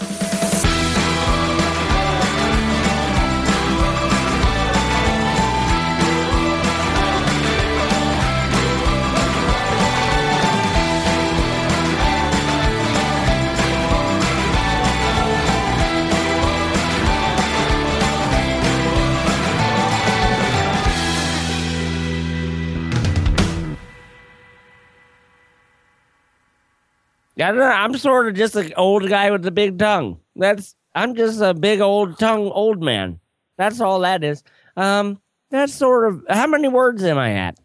E: Yeah, I'm sort of just an old guy with a big tongue. That's I'm just a big old tongue old man. That's all that is. Um, that's sort of how many words am I at?